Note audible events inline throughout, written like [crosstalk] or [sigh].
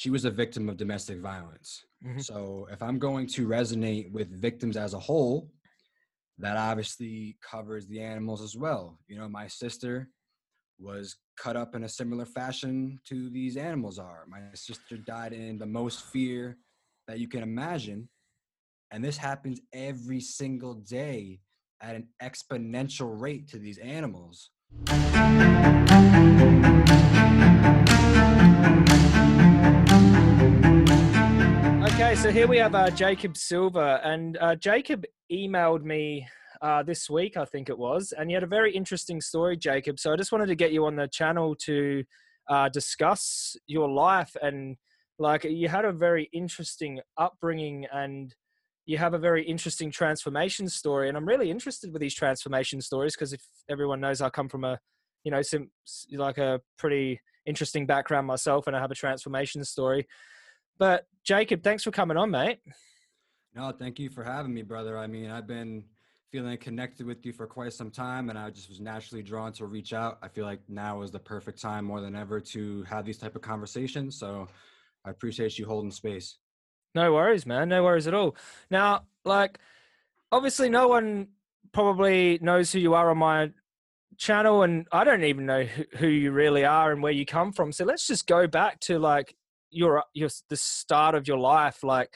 she was a victim of domestic violence. Mhm. So if I'm going to resonate with victims as a whole, that obviously covers the animals as well. You know, my sister was cut up in a similar fashion to these animals are. My sister died in the most fear that you can imagine. And this happens every single day at an exponential rate to these animals. Okay, so here we have uh, Jacob Silva, and uh, Jacob emailed me uh, this week, I think it was, and you had a very interesting story, Jacob. So I just wanted to get you on the channel to uh, discuss your life and like you had a very interesting upbringing and you have a very interesting transformation story and i'm really interested with these transformation stories because if everyone knows i come from a you know some like a pretty interesting background myself and i have a transformation story but jacob thanks for coming on mate No, thank you for having me, brother. I mean, I've been feeling connected with you for quite some time, and I just was naturally drawn to reach out. I feel like now is the perfect time more than ever to have these type of conversations. So I appreciate you holding space. No worries, man. No worries at all. Now, like, obviously, no one probably knows who you are on my channel, and I don't even know who who you really are and where you come from. So let's just go back to like your your the start of your life. Like,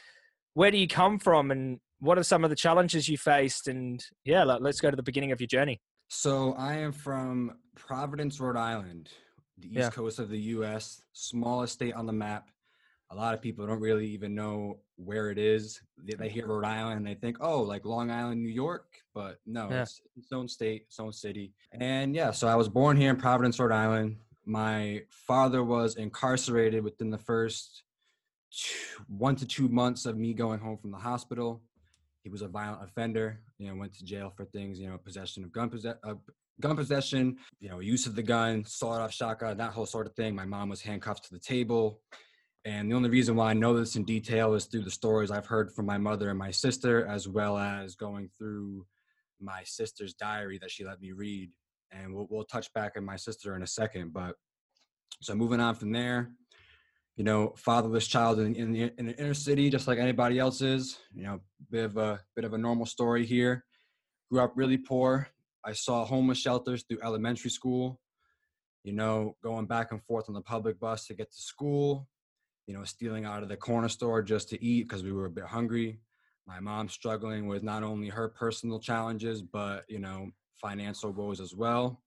where do you come from, and what are some of the challenges you faced? And yeah, like, let's go to the beginning of your journey. So I am from Providence, Rhode Island, the east Yeah. coast of the U.S., smallest state on the map. A lot of people don't really even know where it is. They, they hear Rhode Island and they think, oh, like Long Island, New York. But no, Yeah. it's its own state, its own city. And yeah, so I was born here in Providence, Rhode Island. My father was incarcerated within the first two, one to two months of me going home from the hospital. He was a violent offender, you know, went to jail for things, you know, possession of gun possession, uh, gun possession, you know, use of the gun, sawed-off shotgun, that whole sort of thing. My mom was handcuffed to the table. And the only reason why I know this in detail is through the stories I've heard from my mother and my sister, as well as going through my sister's diary that she let me read. And we'll, we'll touch back on my sister in a second. But so moving on from there, you know, fatherless child in, in, the, in the inner city, just like anybody else is, you know, bit of a bit of a normal story here. Grew up really poor. I saw homeless shelters through elementary school. You know, going back and forth on the public bus to get to school. You know, stealing out of the corner store just to eat because we were a bit hungry. My mom struggling with not only her personal challenges, but you know, financial woes as well.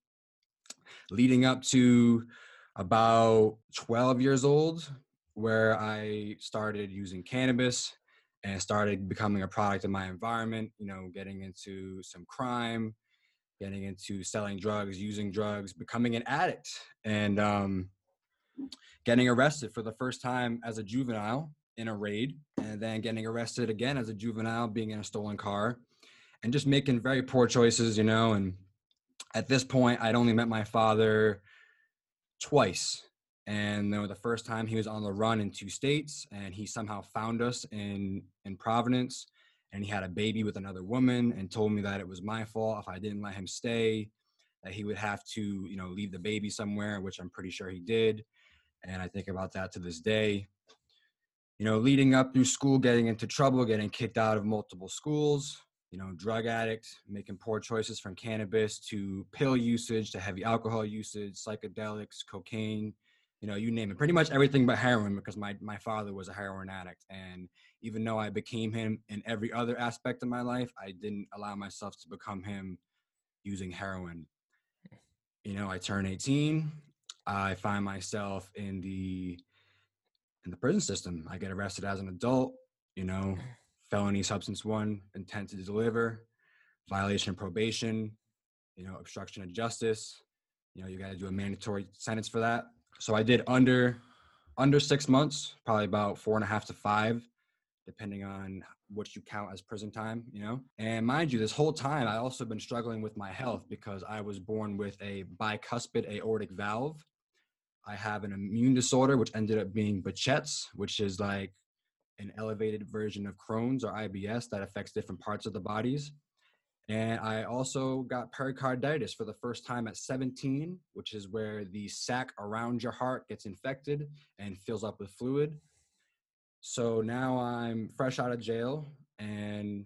Leading up to about 12 years old, where I started using cannabis and started becoming a product of my environment, you know, getting into some crime, getting into selling drugs, using drugs, becoming an addict, and um, getting arrested for the first time as a juvenile in a raid, and then getting arrested again as a juvenile, being in a stolen car, and just making very poor choices, you know. And at this point, I'd only met my father twice. And the first time he was on the run in two states, and he somehow found us in in Providence, and he had a baby with another woman, and told me that it was my fault if I didn't let him stay, that he would have to, you know, leave the baby somewhere, which I'm pretty sure he did. And I think about that to this day. You know, leading up through school, getting into trouble, getting kicked out of multiple schools, you know, drug addict, making poor choices from cannabis to pill usage to heavy alcohol usage, psychedelics, cocaine, you know, you name it. Pretty much everything but heroin because my, my father was a heroin addict. And even though I became him in every other aspect of my life, I didn't allow myself to become him using heroin. You know, I turn 18. I find myself in the in the prison system. I get arrested as an adult, you know, mm. felony substance one, intent to deliver, violation of probation, you know, obstruction of justice. You know, you got to do a mandatory sentence for that. So I did under under six months, probably about four and a half to five, depending on what you count as prison time, you know. And mind you, this whole time I also been struggling with my health because I was born with a bicuspid aortic valve. I have an immune disorder which ended up being Behçet's, which is like an elevated version of Crohn's or IBS that affects different parts of the bodies. And I also got pericarditis for the first time at 17, which is where the sac around your heart gets infected and fills up with fluid. So now I'm fresh out of jail and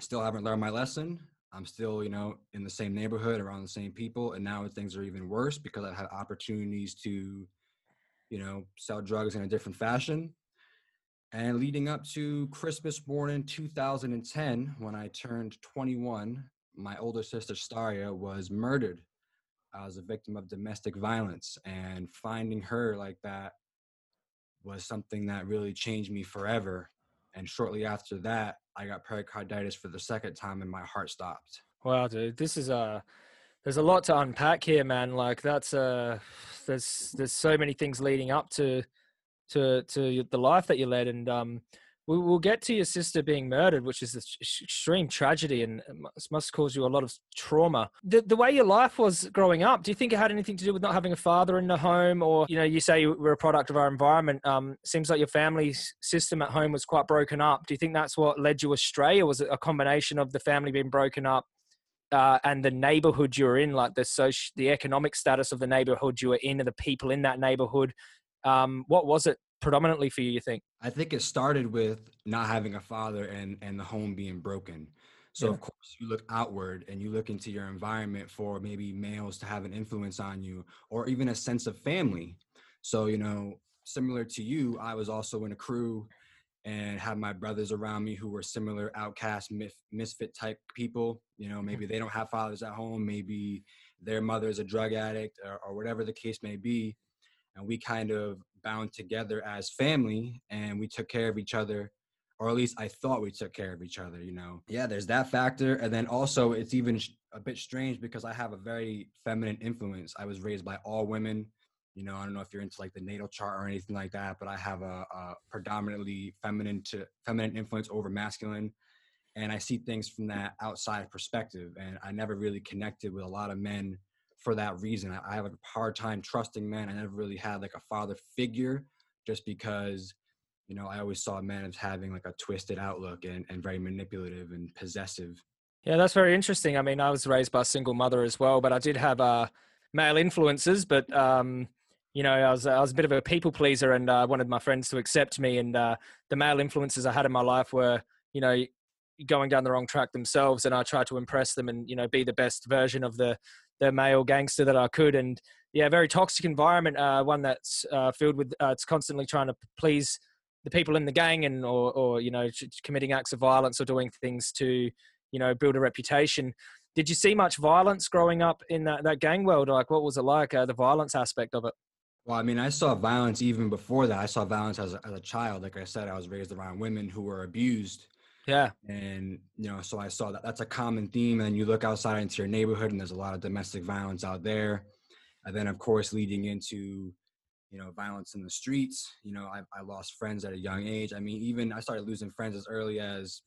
still haven't learned my lesson. I'm still, you know, in the same neighborhood around the same people. And now things are even worse because I have opportunities to, you know, sell drugs in a different fashion. And leading up to Christmas morning 2010, when I turned 21, my older sister Staria was murdered. I was a victim of domestic violence, and finding her like that was something that really changed me forever. And shortly after that, I got pericarditis for the second time, and my heart stopped. Wow, dude, this is a uh, there's a lot to unpack here, man. Like that's uh there's there's so many things leading up to to to the life that you led, and um, we, will get to your sister being murdered, which is an extreme tragedy and must cause you a lot of trauma. The, the way your life was growing up, do you think it had anything to do with not having a father in the home, or you know, you say you were a product of our environment? Um, seems like your family system at home was quite broken up. Do you think that's what led you astray, or was it a combination of the family being broken up? Uh, and the neighborhood you were in, like the social, the economic status of the neighborhood you were in, and the people in that neighborhood, um, what was it predominantly for you? You think? I think it started with not having a father and and the home being broken. So yeah. of course you look outward and you look into your environment for maybe males to have an influence on you or even a sense of family. So you know, similar to you, I was also in a crew and had my brothers around me who were similar outcast misfit type people you know maybe they don't have fathers at home maybe their mother is a drug addict or, or whatever the case may be and we kind of bound together as family and we took care of each other or at least I thought we took care of each other, you know. Yeah, there's that factor. And then also, it's even a bit strange because I have a very feminine influence. I was raised by all women. You know, I don't know if you're into like the natal chart or anything like that, but I have a, a predominantly feminine to feminine influence over masculine. And I see things from that outside perspective. And I never really connected with a lot of men for that reason. I, have a hard time trusting men. I never really had like a father figure just because, you know, I always saw men as having like a twisted outlook and, and very manipulative and possessive. Yeah, that's very interesting. I mean, I was raised by a single mother as well, but I did have uh, male influences, but um, you know, I was I was a bit of a people pleaser, and I uh, wanted my friends to accept me. And uh, the male influences I had in my life were, you know, going down the wrong track themselves, and I tried to impress them and you know be the best version of the the male gangster that I could. And yeah, very toxic environment. Uh, one that's uh, filled with uh, it's constantly trying to please the people in the gang and or or you know committing acts of violence or doing things to you know build a reputation. Did you see much violence growing up in that, that gang world? Like, what was it like? Uh, the violence aspect of it. Well, I mean, I saw violence even before that. I saw violence as a, as a child. Like I said, I was raised around women who were abused yeah. And, you know, so I saw that that's a common theme. And you look outside into your neighborhood and there's a lot of domestic violence out there. And then, of course, leading into, you know, violence in the streets. You know, I, I lost friends at a young age. I mean, even I started losing friends as early as,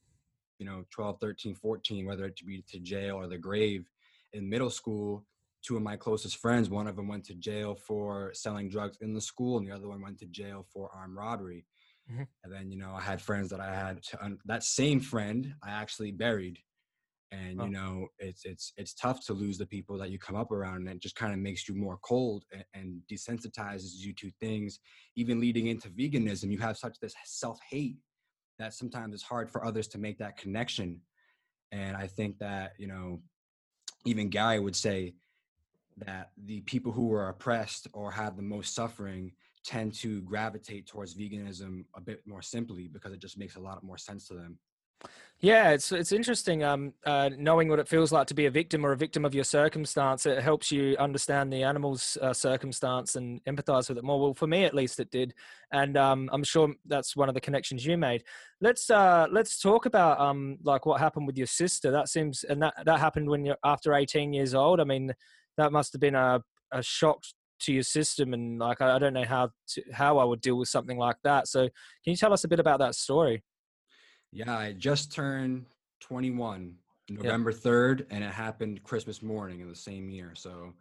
you know, 12, 13, 14, whether it be to jail or the grave. In middle school, two of my closest friends, one of them went to jail for selling drugs in the school, and the other one went to jail for armed robbery. Mm-hmm. And then, you know, I had friends that I had to, un- that same friend I actually buried. And, oh. you know, it's, it's, it's tough to lose the people that you come up around and it just kind of makes you more cold and, and desensitizes you to things. Even leading into veganism, you have such this self hate that sometimes it's hard for others to make that connection. And I think that, you know, even Gary would say that the people who were oppressed or had the most suffering tend to gravitate towards veganism a bit more simply because it just makes a lot more sense to them. Yeah, it's it's interesting. Um, uh, knowing what it feels like to be a victim or a victim of your circumstance, it helps you understand the animal's uh, circumstance and empathize with it more. Well, for me at least, it did, and um, I'm sure that's one of the connections you made. Let's uh, let's talk about um, like what happened with your sister. That seems, and that that happened when you're after 18 years old. I mean, that must have been a a shock to your system and like I, don't know how to, how I would deal with something like that. So can you tell us a bit about that story? Yeah, I just turned 21 November 3rd and it happened Christmas morning in the same year. So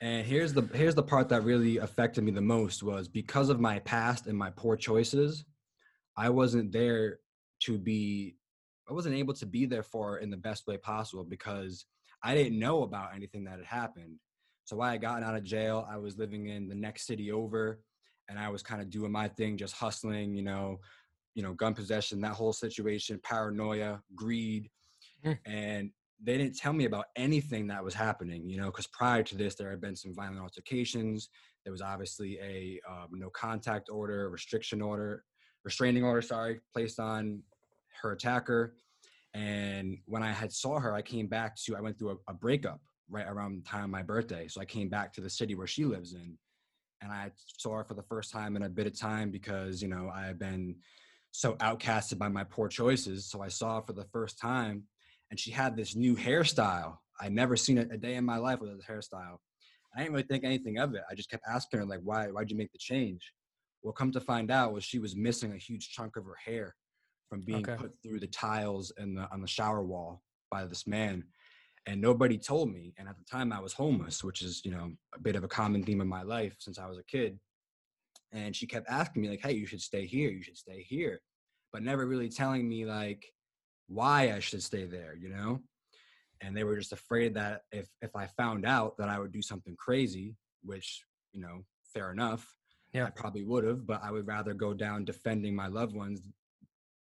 and here's the here's the part that really affected me the most was because of my past and my poor choices, I wasn't there to be I wasn't able to be there for in the best way possible because I didn't know about anything that had happened. So while I got out of jail, I was living in the next city over, and I was kind of doing my thing, just hustling, you know, you know, gun possession, that whole situation, paranoia, greed, Mm. and they didn't tell me about anything that was happening, you know, because prior to this, there had been some violent altercations. There was obviously a um, no contact order, restriction order, restraining order, sorry, placed on her attacker. And when I had saw her, I came back to, I went through a, a breakup right around the time of my birthday. So I came back to the city where she lives in. And I saw her for the first time in a bit of time because, you know, I had been so outcasted by my poor choices. So I saw her for the first time and she had this new hairstyle. I'd never seen it a day in my life with this hairstyle. I didn't really think anything of it. I just kept asking her, like, why, why'd you make the change? Well, come to find out was she was missing a huge chunk of her hair from being Okay. put through the tiles and the on the shower wall by this man. And nobody told me. And at the time I was homeless, which is, you know, a bit of a common theme in my life since I was a kid. And she kept asking me, like, hey, you should stay here, you should stay here. But never really telling me like why I should stay there, you know? And they were just afraid that if if I found out that I would do something crazy, which, you know, fair enough. Yeah. I probably would have, but I would rather go down defending my loved ones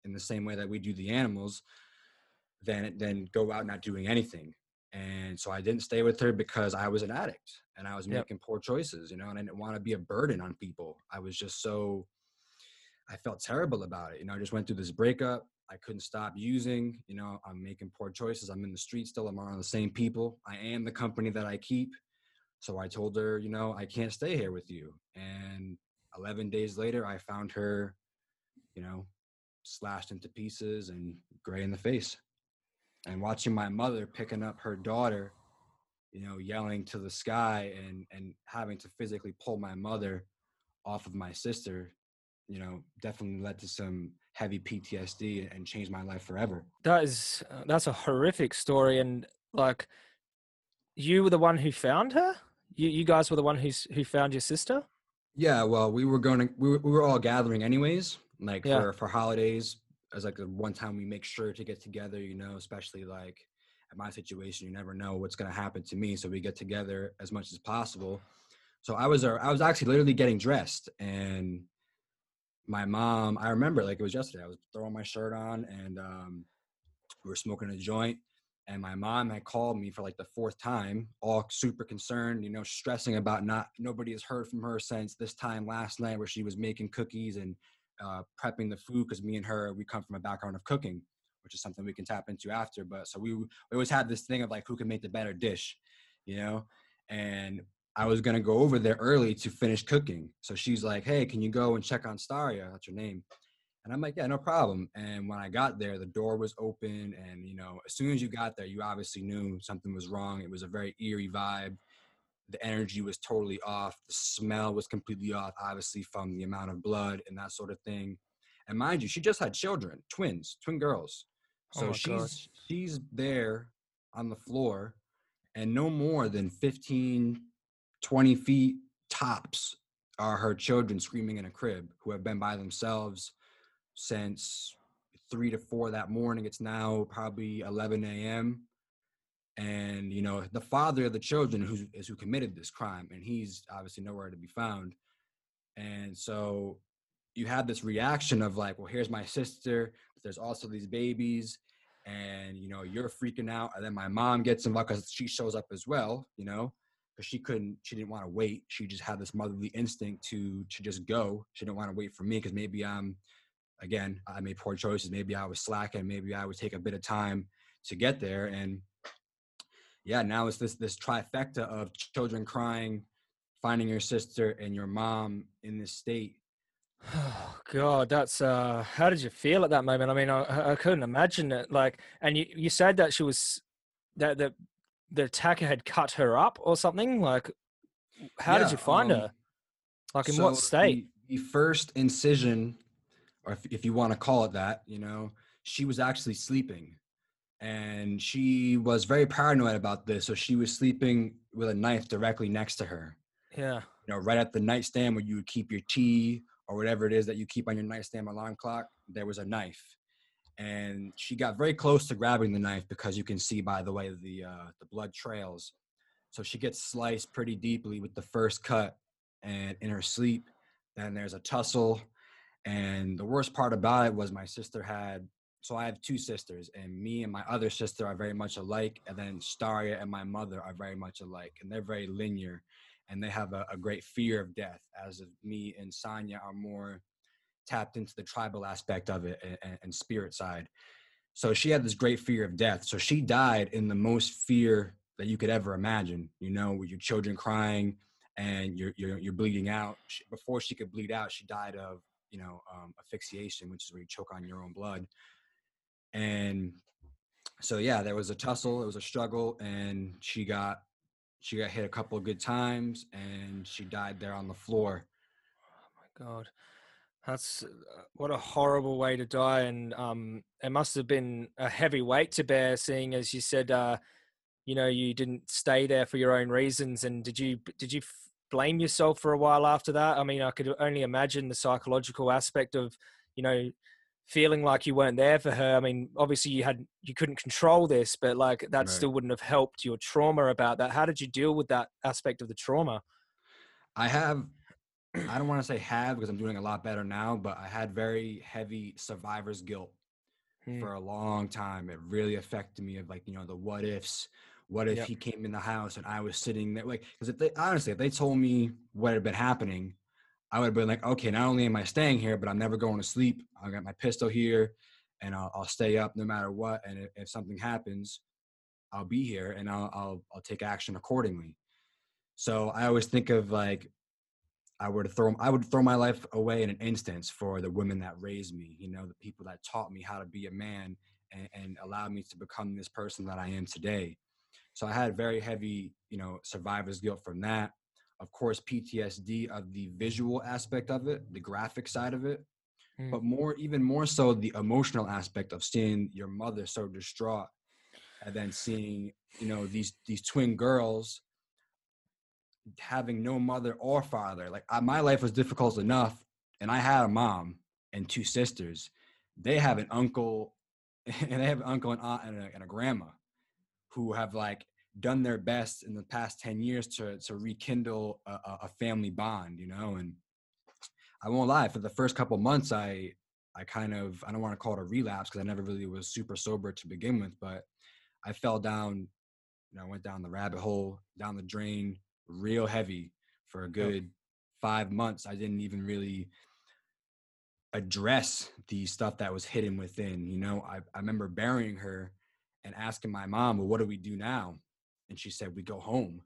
in the same way that we do the animals than than go out not doing anything. And so I didn't stay with her because I was an addict and I was Yep. making poor choices, you know, and I didn't want to be a burden on people. I was just so I felt terrible about it. You know, I just went through this breakup. I couldn't stop using. You know, I'm making poor choices. I'm in the street still. I'm around the same people. I am the company that I keep. So I told her, you know, I can't stay here with you. And 11 days later, I found her, you know, slashed into pieces and gray in the face. And watching my mother picking up her daughter, you know, yelling to the sky and and having to physically pull my mother off of my sister, you know, definitely led to some heavy PTSD and changed my life forever. That is uh, that's a horrific story, and like you were the one who found her. You you guys were the one who's who found your sister. Yeah, well, we were going to we were, we were all gathering anyways, like Yeah. for for holidays. As like the one time we make sure to get together, you know, especially like at my situation, you never know what's gonna happen to me, so we get together as much as possible. So I was uh, I was actually literally getting dressed, and my mom, I remember like it was yesterday. I was throwing my shirt on, and um, we were smoking a joint, and my mom had called me for like the fourth time, all super concerned, you know, stressing about not nobody has heard from her since this time last night where she was making cookies and uh, prepping the food because me and her we come from a background of cooking, which is something we can tap into after. But so we, we always had this thing of like who can make the better dish, you know, and I was gonna go over there early to finish cooking. So she's like, "Hey, can you go and check on Staria? That's her name." And I'm like, yeah, no problem. And when I got there, the door was open. And, you know, as soon as you got there, you obviously knew something was wrong. It was a very eerie vibe. The energy was totally off. The smell was completely off, obviously, from the amount of blood and that sort of thing. And mind you, she just had children, twins, twin girls. Oh So my she's gosh. she's there on the floor and no more than 15, 20 feet tops are her children screaming in a crib who have been by themselves since three to four that morning. It's now probably 11 a.m. And you know the father of the children who is who committed this crime, and he's obviously nowhere to be found. And so you have this reaction of like, well, here's my sister. But there's also these babies, and you know you're freaking out. And then my mom gets involved because she shows up as well. You know, because she couldn't, she didn't want to wait. She just had this motherly instinct to to just go. She didn't want to wait for me because maybe I'm again, I made poor choices. Maybe I was slacking. Maybe I would take a bit of time to get there. And yeah, now it's this this trifecta of children crying, finding your sister and your mom in this state. Oh [sighs] God, that's uh. How did you feel at that moment? I mean, I- I, couldn't imagine it. Like, and you you said that she was that the the attacker had cut her up or something. Like, how did you find um, her? Like, in So what state? The, the first incision, or if, if you want to call it that, you know, she was actually sleeping. And she was very paranoid about this. So she was sleeping with a knife directly next to her. Yeah. you know, right at the nightstand where you would keep your tea or whatever it is that you keep on your nightstand alarm clock, there was a knife. and she got very close to grabbing the knife because you can see by the way the uh, the blood trails. So she gets sliced pretty deeply with the first cut, and in her sleep, then there's a tussle. And the worst part about it was my sister had. So I have two sisters, and me and my other sister are very much alike, and then Staria and my mother are very much alike, and they're very linear, and they have a, a great fear of death. As me and Sonia are more tapped into the tribal aspect of it and, and spirit side. So she had this great fear of death. So she died in the most fear that you could ever imagine. You know, with your children crying and you're you're, you're bleeding out. She, before she could bleed out, she died of you know um, asphyxiation, which is where you choke on your own blood. And so yeah, there was a tussle. It was a struggle, and she got she got hit a couple of good times, and she died there on the floor. Oh my god. That's uh, what a horrible way to die, and um, it must have been a heavy weight to bear. Seeing as you said, uh, you know, you didn't stay there for your own reasons, and did you did you blame yourself for a while after that? I mean, I could only imagine the psychological aspect of, you know, feeling like you weren't there for her. I mean, obviously you had you couldn't control this, but like that right. still wouldn't have helped your trauma about that. How did you deal with that aspect of the trauma? I have I don't want to say have because I'm doing a lot better now, but I had very heavy survivor's guilt hmm. for a long time. It really affected me of like, you know, the what ifs. What if yep. he came in the house and I was sitting there? Like, because if they honestly, if they told me what had been happening, I would have been like, okay, not only am I staying here, but I'm never going to sleep. I got my pistol here and I'll, I'll stay up no matter what. And if, if something happens, I'll be here and I'll, I'll, I'll take action accordingly. So I always think of like I would throw I would throw my life away in an instance for the women that raised me, you know, the people that taught me how to be a man and, and allowed me to become this person that I am today. So I had very heavy, you know, survivor's guilt from that. Of course, PTSD of the visual aspect of it, the graphic side of it, mm. but more, even more so, the emotional aspect of seeing your mother so distraught, and then seeing, you know, these these twin girls having no mother or father. Like I, my life was difficult enough, and I had a mom and two sisters. They have an uncle, [laughs] and they have an uncle and aunt and a, and a grandma, who have like done their best in the past 10 years to to rekindle a, a, family bond you know and i won't lie for the first couple months i i kind of i don't want to call it a relapse because i never really was super sober to begin with but i fell down you know went down the rabbit hole down the drain real heavy for a good five months. I didn't even really address the stuff that was hidden within. You know, I, I remember burying her and asking my mom, well, what do we do now? And she said, we go home.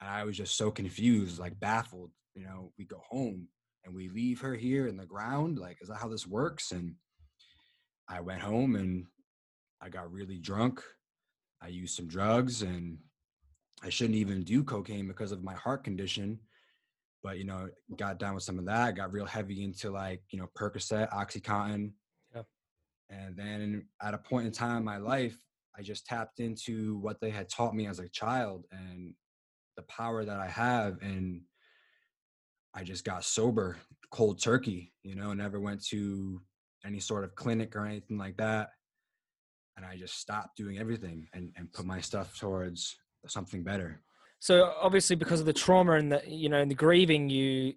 And I was just so confused, like baffled. You know, we go home and we leave her here in the ground. Like, is that how this works? And I went home and I got really drunk. I used some drugs and I shouldn't even do cocaine because of my heart condition. But you know, got down with some of that. Got real heavy into like you know Percocet, OxyContin, yeah. and then at a point in time in my life, I just tapped into what they had taught me as a child and the power that I have, and I just got sober, cold turkey. You know, never went to any sort of clinic or anything like that and I just stopped doing everything and, and put my stuff towards something better. So obviously, because of the trauma and the you know and the grieving, you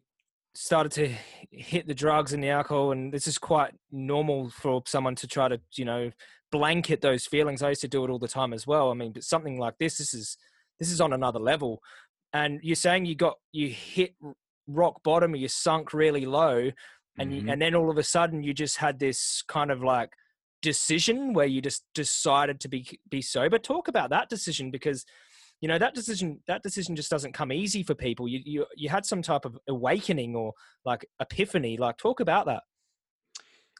started to hit the drugs and the alcohol, and this is quite normal for someone to try to you know blanket those feelings. I used to do it all the time as well. I mean, but something like this, this is this is on another level. And you're saying you got you hit rock bottom, or you sunk really low, and mm-hmm. you, and then all of a sudden you just had this kind of like decision where you just decided to be be sober. Talk about that decision because you know that decision that decision just doesn't come easy for people. You you, you had some type of awakening or like epiphany. Like talk about that.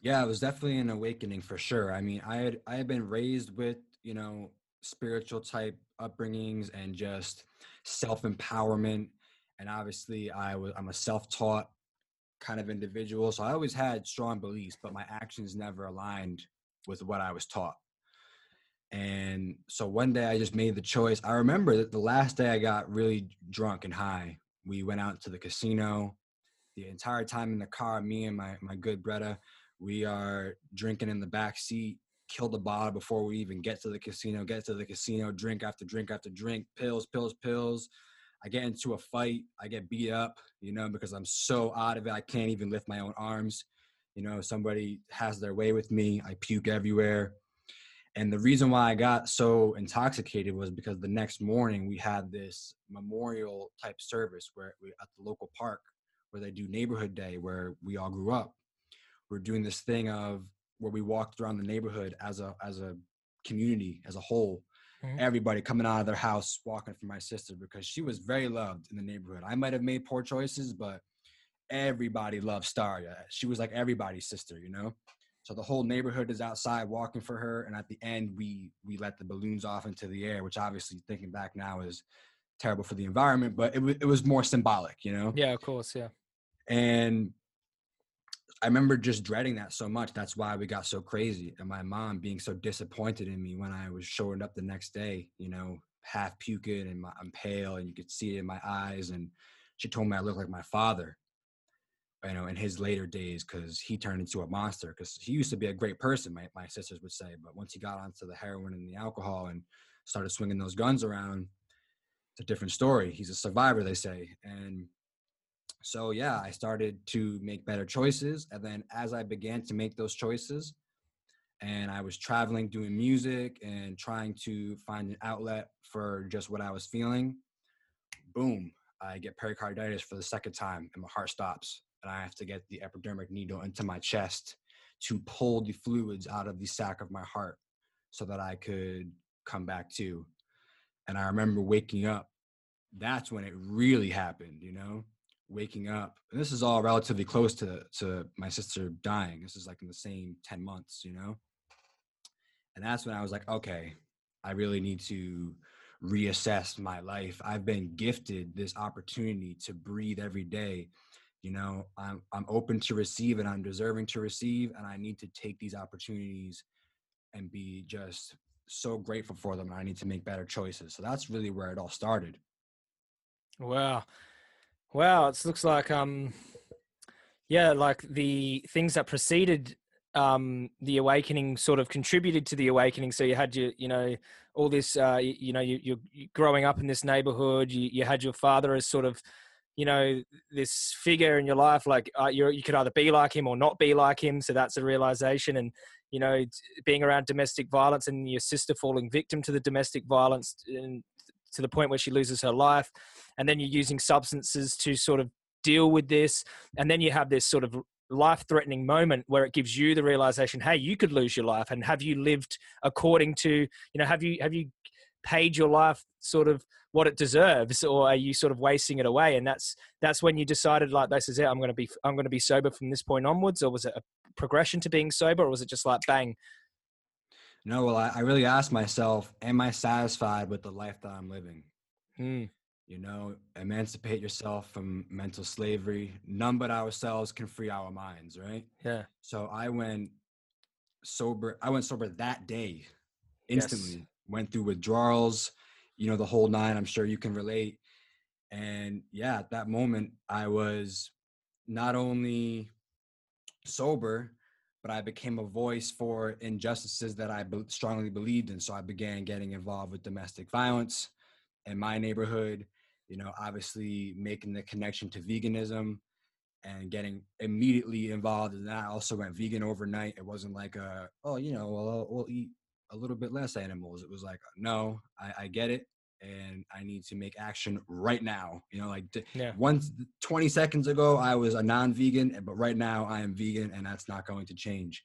Yeah it was definitely an awakening for sure. I mean i had i had been raised with you know spiritual type upbringings and just self-empowerment. And obviously i was i'm a self-taught kind of individual so i always had strong beliefs but my actions never aligned with what i was taught and so one day I just made the choice. I remember that the last day I got really drunk and high, we went out to the casino. The entire time in the car, me and my, my good Bretta, We are drinking in the back seat, kill the bottle before we even get to the casino, get to the casino, drink after drink after drink, pills, pills, pills. I get into a fight, I get beat up, you know, because I'm so out of it, I can't even lift my own arms. You know, somebody has their way with me, I puke everywhere. And the reason why I got so intoxicated was because the next morning we had this memorial type service where we at the local park where they do neighborhood day where we all grew up. We're doing this thing of where we walked around the neighborhood as a as a community as a whole. Mm-hmm. Everybody coming out of their house walking for my sister because she was very loved in the neighborhood. I might have made poor choices, but everybody loved Staria. She was like everybody's sister, you know. So the whole neighborhood is outside walking for her, and at the end, we we let the balloons off into the air, which obviously, thinking back now, is terrible for the environment, but it was it was more symbolic, you know. Yeah, of course, yeah. And I remember just dreading that so much. That's why we got so crazy, and my mom being so disappointed in me when I was showing up the next day, you know, half puking and my, I'm pale, and you could see it in my eyes, and she told me I looked like my father you know, in his later days, because he turned into a monster. Because he used to be a great person, my my sisters would say, but once he got onto the heroin and the alcohol and started swinging those guns around, it's a different story. He's a survivor, they say, and so yeah, I started to make better choices, and then as I began to make those choices, and I was traveling, doing music, and trying to find an outlet for just what I was feeling. Boom, I get pericarditis for the second time, and my heart stops and I have to get the epidermic needle into my chest to pull the fluids out of the sac of my heart so that I could come back to. And I remember waking up. That's when it really happened, you know, waking up. And this is all relatively close to to my sister dying. This is like in the same 10 months, you know. And that's when I was like, okay, I really need to reassess my life. I've been gifted this opportunity to breathe every day you know i'm i'm open to receive and i'm deserving to receive and i need to take these opportunities and be just so grateful for them and i need to make better choices. So that's really where it all started. Wow. Wow it looks like um yeah like the things that preceded um the awakening sort of contributed to the awakening. So you had your you know all this uh you, you know you, you're growing up in this neighborhood you, you had your father as sort of you know this figure in your life like uh, you you could either be like him or not be like him so that's a realization and you know being around domestic violence and your sister falling victim to the domestic violence and to the point where she loses her life and then you're using substances to sort of deal with this and then you have this sort of life threatening moment where it gives you the realization hey you could lose your life and have you lived according to you know have you have you paid your life sort of what it deserves or are you sort of wasting it away? And that's that's when you decided like this is it i'm going to be i'm going to be sober from this point onwards? Or was it a progression to being sober or was it just like bang? No well i, I really asked myself am i satisfied with the life that i'm living? Mm. you know emancipate yourself from mental slavery. None but ourselves can free our minds right? Yeah. So i went sober i went sober that day instantly. yes. Went through withdrawals you know the whole nine i'm sure you can relate. And yeah at that moment i was not only sober but i became a voice for injustices that i strongly believed in. So i began getting involved with domestic violence in my neighborhood you know obviously making the connection to veganism and getting immediately involved in that. I also went vegan overnight. It wasn't like a oh you know well we'll eat a little bit less animals. It was like, no, I, I get it. And I need to make action right now. You know, like yeah. once 20 seconds ago, I was a non vegan, but right now I am vegan and that's not going to change.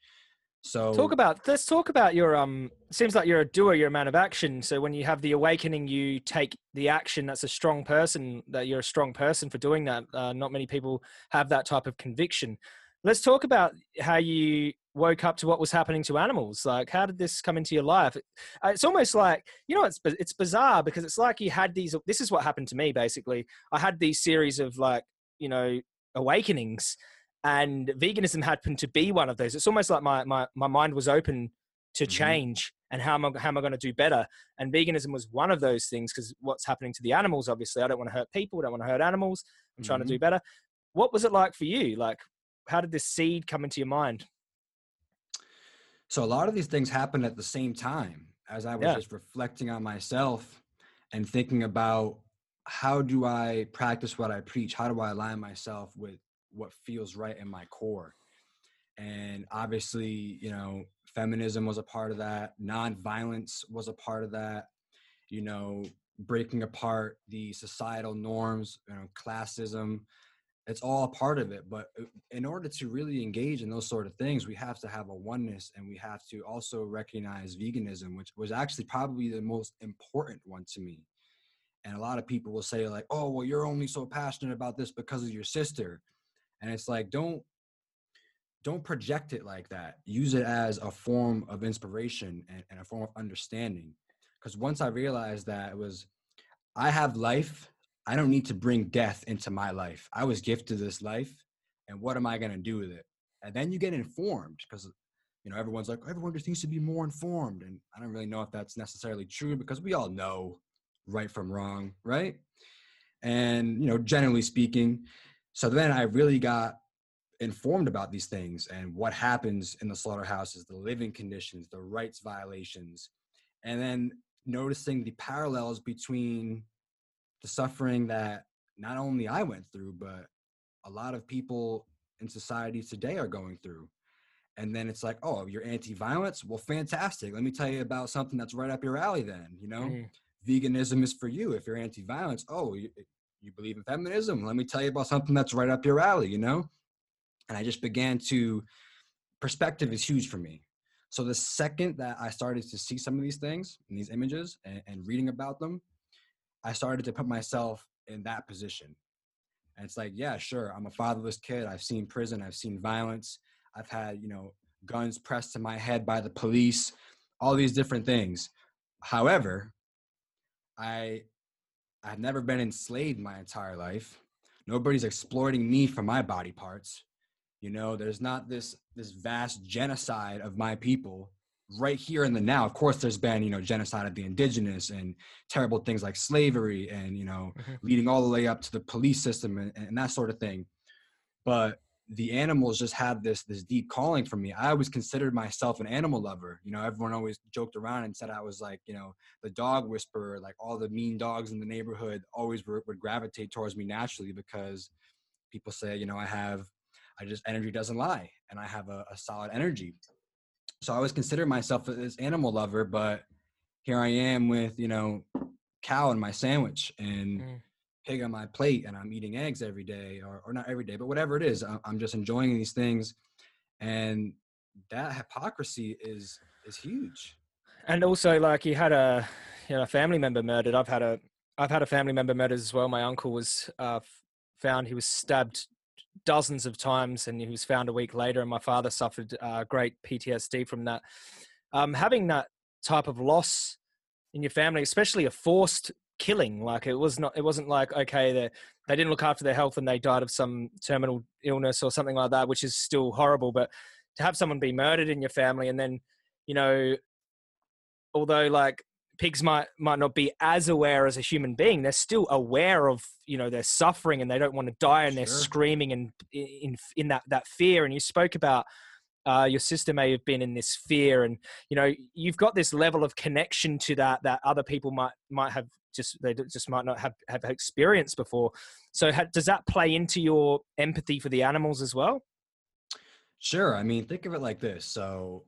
So talk about let's talk about your um seems like you're a doer, you're a man of action. So when you have the awakening, you take the action. That's a strong person, that you're a strong person for doing that. Uh, not many people have that type of conviction. Let's talk about how you woke up to what was happening to animals. Like, how did this come into your life? Uh, it's almost like you know, it's it's bizarre because it's like you had these. This is what happened to me basically. I had these series of like you know awakenings, and veganism happened to be one of those. It's almost like my my my mind was open to mm-hmm. change and how am I, how am I going to do better? And veganism was one of those things because what's happening to the animals, obviously, I don't want to hurt people, I don't want to hurt animals. I'm mm-hmm. trying to do mm-hmm. better. What was it like for you? Like, how did this seed come into your mind? So a lot of these things happened at the same time as I was Yeah. just reflecting on myself and thinking about how do I practice what I preach? How do I align myself with what feels right in my core? And obviously, you know, feminism was a part of that, nonviolence was a part of that, you know, breaking apart the societal norms, you know, classism, it's all part of it but uh, in order to really engage in those sort of things we have to have a oneness and we have to also recognize veganism which was actually probably the most important one to me. And a lot of people will say like oh well you're only so passionate about this because of your sister. And it's like don't don't project it like that. Use it as a form of inspiration and, and a form of understanding. Because once i realized that it was i have life I don't need to bring death into my life. I was gifted this life, and what am I going to do with it? And then you get informed because, you know, everyone's like, everyone just needs to be more informed. And I don't really know if that's necessarily true because we all know right from wrong, right? And, you know, generally speaking, so then I really got informed about these things and what happens in the slaughterhouses, the living conditions, the rights violations, and then noticing the parallels between the suffering that not only I went through, but a lot of people in society today are going through. And then it's like, oh, you're anti-violence? Well, fantastic. Let me tell you about something that's right up your alley. Then, you know, mm. veganism is for you. If you're anti-violence, oh, you, you believe in feminism? Let me tell you about something that's right up your alley. You know, and I just began to. Perspective is huge for me. So the second that I started to see some of these things and these images and, and reading about them, I started to put myself in that position. And it's like, yeah, sure, I'm a fatherless kid. I've seen prison, I've seen violence, I've had, you know, guns pressed to my head by the police, all these different things. However, I I've never been enslaved my entire life. Nobody's exploiting me for my body parts. You know, there's not this this vast genocide of my people right here in the now. Of course, there's been you know genocide of the indigenous and terrible things like slavery and you know mm-hmm. leading all the way up to the police system and, and that sort of thing. But the animals just had this this deep calling for me. I always considered myself an animal lover. You know, everyone always joked around and said I was like, you know, the dog whisperer. Like all the mean dogs in the neighborhood always would, would gravitate towards me naturally because people say, you know, I have, I just energy doesn't lie, and I have a, a solid energy so I always consider myself this animal lover, but here I am with you know cow in my sandwich and mm. pig on my plate, and I'm eating eggs every day, or or not every day, but whatever it is, I'm just enjoying these things, and that hypocrisy is is huge. And also, like you had a you know a family member murdered. I've had a I've had a family member murdered as well. My uncle was uh, found he was stabbed dozens of times, and he was found a week later. And my father suffered uh, great PTSD from that. Um, having that type of loss in your family, especially a forced killing, like it was not, it wasn't like okay, they they didn't look after their health and they died of some terminal illness or something like that, which is still horrible. But to have someone be murdered in your family and then, you know, although like pigs might might not be as aware as a human being. They're still aware of you know their suffering and they don't want to die and sure. they're screaming and in in that that fear. And you spoke about uh, your sister may have been in this fear and you know you've got this level of connection to that that other people might might have just they just might not have have experienced before. So ha, does that play into your empathy for the animals as well? Sure. I mean think of it like this. So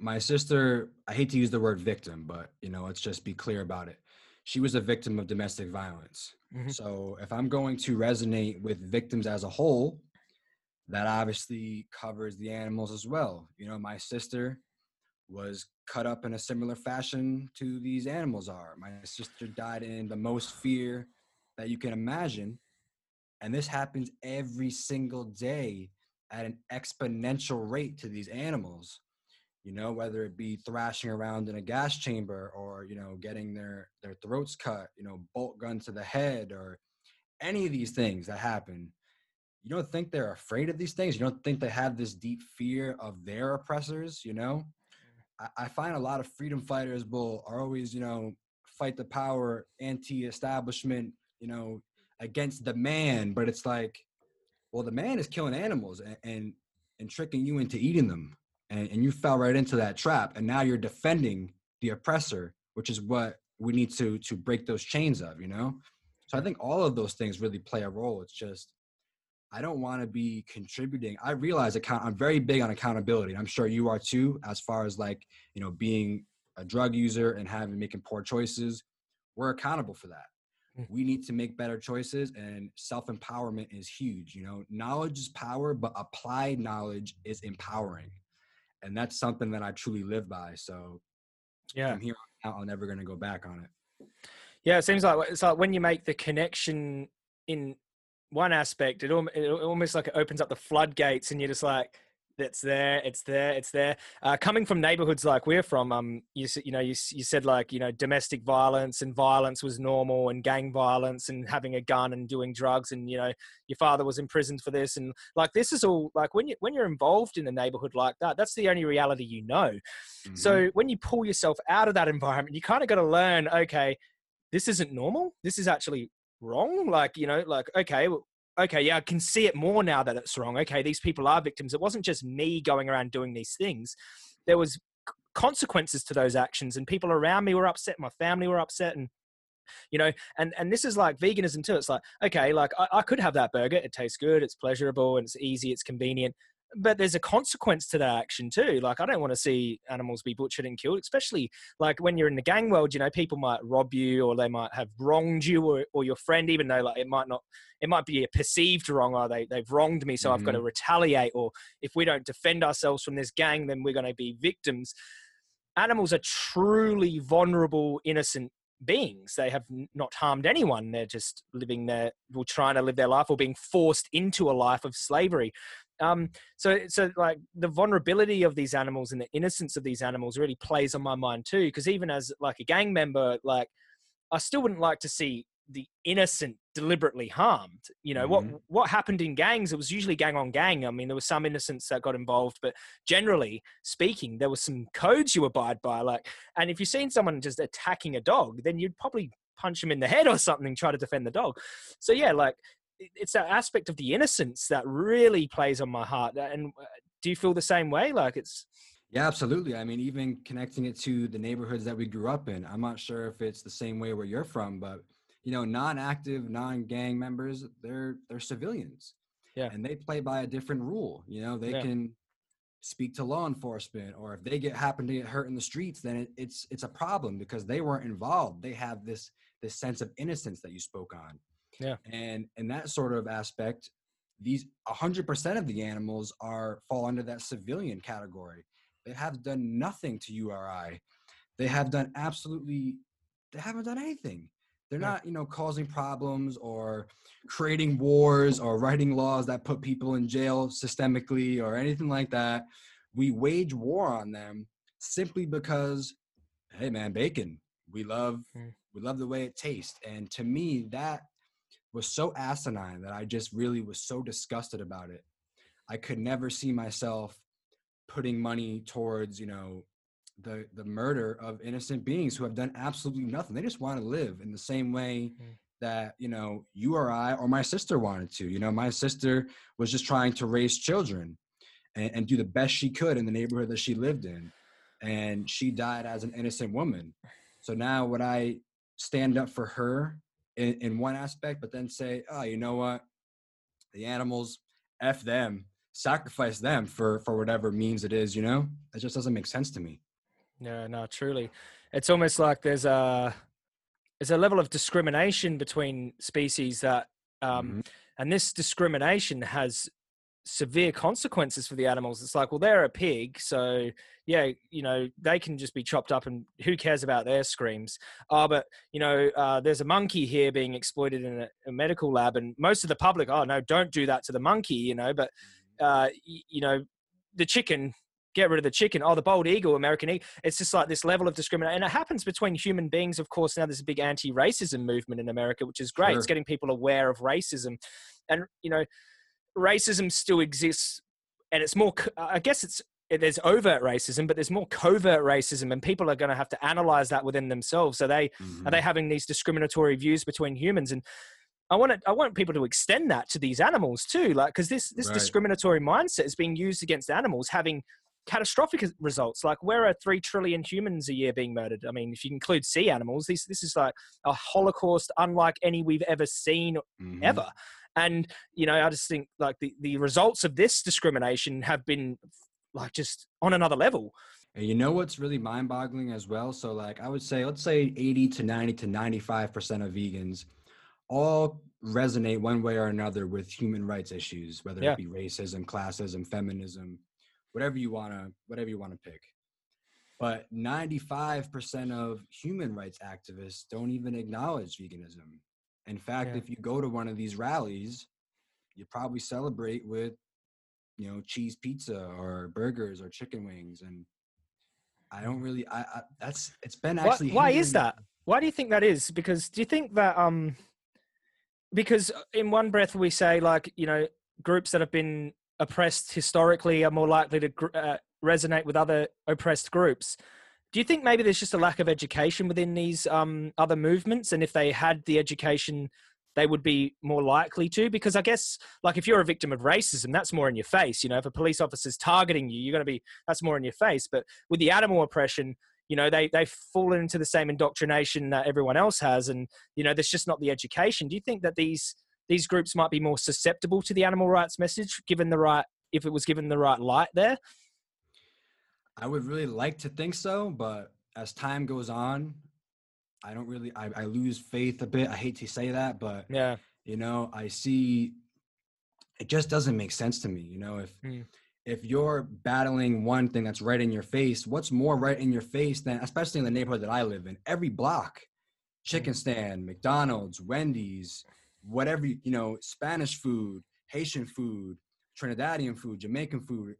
my sister i hate to use the word victim but you know let's just be clear about it. She was a victim of domestic violence. Mm-hmm. so if i'm going to resonate with victims as a whole that obviously covers the animals as well. You know my sister was cut up in a similar fashion to these animals are. My sister died in the most fear that you can imagine and this happens every single day at an exponential rate to these animals you know whether it be thrashing around in a gas chamber or you know getting their their throats cut you know bolt gun to the head or any of these things that happen you don't think they're afraid of these things? You don't think they have this deep fear of their oppressors you know? Mm. I, I find a lot of freedom fighters will are always you know fight the power anti-establishment you know against the man but it's like well the man is killing animals and and, and tricking you into eating them and, and you fell right into that trap and now you're defending the oppressor which is what we need to to break those chains of you know? So i think all of those things really play a role. It's just i don't want to be contributing. I realize account i'm very big on accountability and i'm sure you are too as far as like you know being a drug user and having making poor choices. We're accountable for that. Mm. we need to make better choices and self-empowerment is huge you know? Knowledge is power but applied knowledge is empowering and that's something that i truly live by so yeah. from here on out i'm never going to go back on it. Yeah it seems like it's like when you make the connection in one aspect it, it almost like it opens up the floodgates and you're just like it's there it's there it's there uh, coming from neighborhoods like we're from um you, you know you, you said like you know domestic violence and violence was normal and gang violence and having a gun and doing drugs and you know your father was imprisoned for this and like this is all like when you when you're involved in a neighborhood like that that's the only reality you know mm-hmm. so when you pull yourself out of that environment you kind of got to learn okay this isn't normal this is actually wrong like you know like okay okay, yeah, I can see it more now that it's wrong. Okay, these people are victims. It wasn't just me going around doing these things. There was consequences to those actions and people around me were upset my family were upset and you know and and this is like veganism too it's like okay like I, I could have that burger it tastes good it's pleasurable and it's easy it's convenient but there's a consequence to that action too. Like I don't want to see animals be butchered and killed, especially like when you're in the gang world. You know, people might rob you, or they might have wronged you, or, or your friend, even though like it might not, it might be a perceived wrong, or they they've wronged me, so mm-hmm. I've got to retaliate. Or if we don't defend ourselves from this gang, then we're going to be victims. Animals are truly vulnerable, innocent beings. They have not harmed anyone. They're just living their, or trying to live their life, or being forced into a life of slavery. Um, so, so like the vulnerability of these animals and the innocence of these animals really plays on my mind too. Because even as like a gang member, like I still wouldn't like to see the innocent deliberately harmed. You know mm-hmm. what what happened in gangs? It was usually gang on gang. I mean, there was some innocents that got involved, but generally speaking, there were some codes you abide by. Like, and if you've seen someone just attacking a dog, then you'd probably punch him in the head or something, try to defend the dog. So yeah, like it's that aspect of the innocence that really plays on my heart. And uh, do you feel the same way? Like it's yeah, absolutely. I mean, even connecting it to the neighborhoods that we grew up in. I'm not sure if it's the same way where you're from, but you know, non-active, non-gang members, they're they're civilians. Yeah. And they play by a different rule. You know, they yeah. can speak to law enforcement or if they get happen to get hurt in the streets, then it, it's it's a problem because they weren't involved. They have this this sense of innocence that you spoke on. Yeah. And in that sort of aspect, these 100% of the animals are fall under that civilian category. They have done nothing to URI. They have done absolutely they haven't done anything. They're not, you know, causing problems or creating wars or writing laws that put people in jail systemically or anything like that. We wage war on them simply because hey man, bacon. We love mm. we love the way it tastes. And to me that was so asinine that I just really was so disgusted about it. I could never see myself putting money towards, you know, the the murder of innocent beings who have done absolutely nothing. They just want to live in the same way mm. that, you know, you or I or my sister wanted to. You know, my sister was just trying to raise children and, and do the best she could in the neighborhood that she lived in. And she died as an innocent woman. So now would I stand up for her in, in one aspect, but then say, oh, you know what? The animals, F them, sacrifice them for for whatever means it is, you know? It just doesn't make sense to me. Yeah, no, truly. It's almost like there's a there's a level of discrimination between species that um mm-hmm. and this discrimination has severe consequences for the animals. It's like, well, they're a pig, so yeah, you know, they can just be chopped up, and who cares about their screams? Oh, but you know, uh, there's a monkey here being exploited in a, a, medical lab, and most of the public, oh no, don't do that to the monkey, you know. But mm-hmm. uh, y- you know, the chicken. Get rid of the chicken. Oh, the bald eagle, American eagle. It's just like this level of discrimination, and it happens between human beings. Of course, now there's a big anti-racism movement in America, which is great. Sure. It's getting people aware of racism, and you know, racism still exists and it's more i guess it's there's overt racism but there's more covert racism and people are going to have to analyze that within themselves so they mm-hmm. are they mm-hmm. having these discriminatory views between humans and i want to, i want people to extend that to these animals too like because this this right. discriminatory mindset is being used against animals having catastrophic results. Like where are three trillion humans a year being murdered? I mean, if you include sea animals, this this is like a holocaust unlike any we've ever seen mm-hmm. ever. And you know, I just think like the the results of this discrimination have been like just on another level. And you know what's really mind-boggling as well? So like I would say, let's say 80 to 90 to 95 percent of vegans all resonate one way or another with human rights issues, whether yeah. it be racism, classism, feminism, whatever you wanna whatever you wanna pick. But 95% of human rights activists don't even acknowledge veganism. In fact, yeah. if you go to one of these rallies, you probably celebrate with, you know, cheese pizza or burgers or chicken wings. And I don't really, I, I that's, it's been actually. Why, why is that? Why do you think that is? Because do you think that, um, because in one breath we say like you know groups that have been oppressed historically are more likely to uh, resonate with other oppressed groups do you think maybe there's just a lack of education within these um, other movements? And if they had the education they would be more likely to? Because i guess like if you're a victim of racism that's more in your face you know? If a police officer's targeting you you're going to be that's more in your face. But with the animal oppression you know they they've fallen into the same indoctrination that everyone else has and you know there's just not the education. Do you think that these these groups might be more susceptible to the animal rights message given the right if it was given the right light there i would really like to think so but as time goes on i don't really i, I lose faith a bit. I hate to say that but yeah. you know i see it just doesn't make sense to me you know if mm. if you're battling one thing that's right in your face, what's more right in your face than, especially in the neighborhood that I live in, every block, chicken mm. stand, McDonald's, Wendy's, whatever, you know, Spanish food, Haitian food, Trinidadian food, Jamaican food,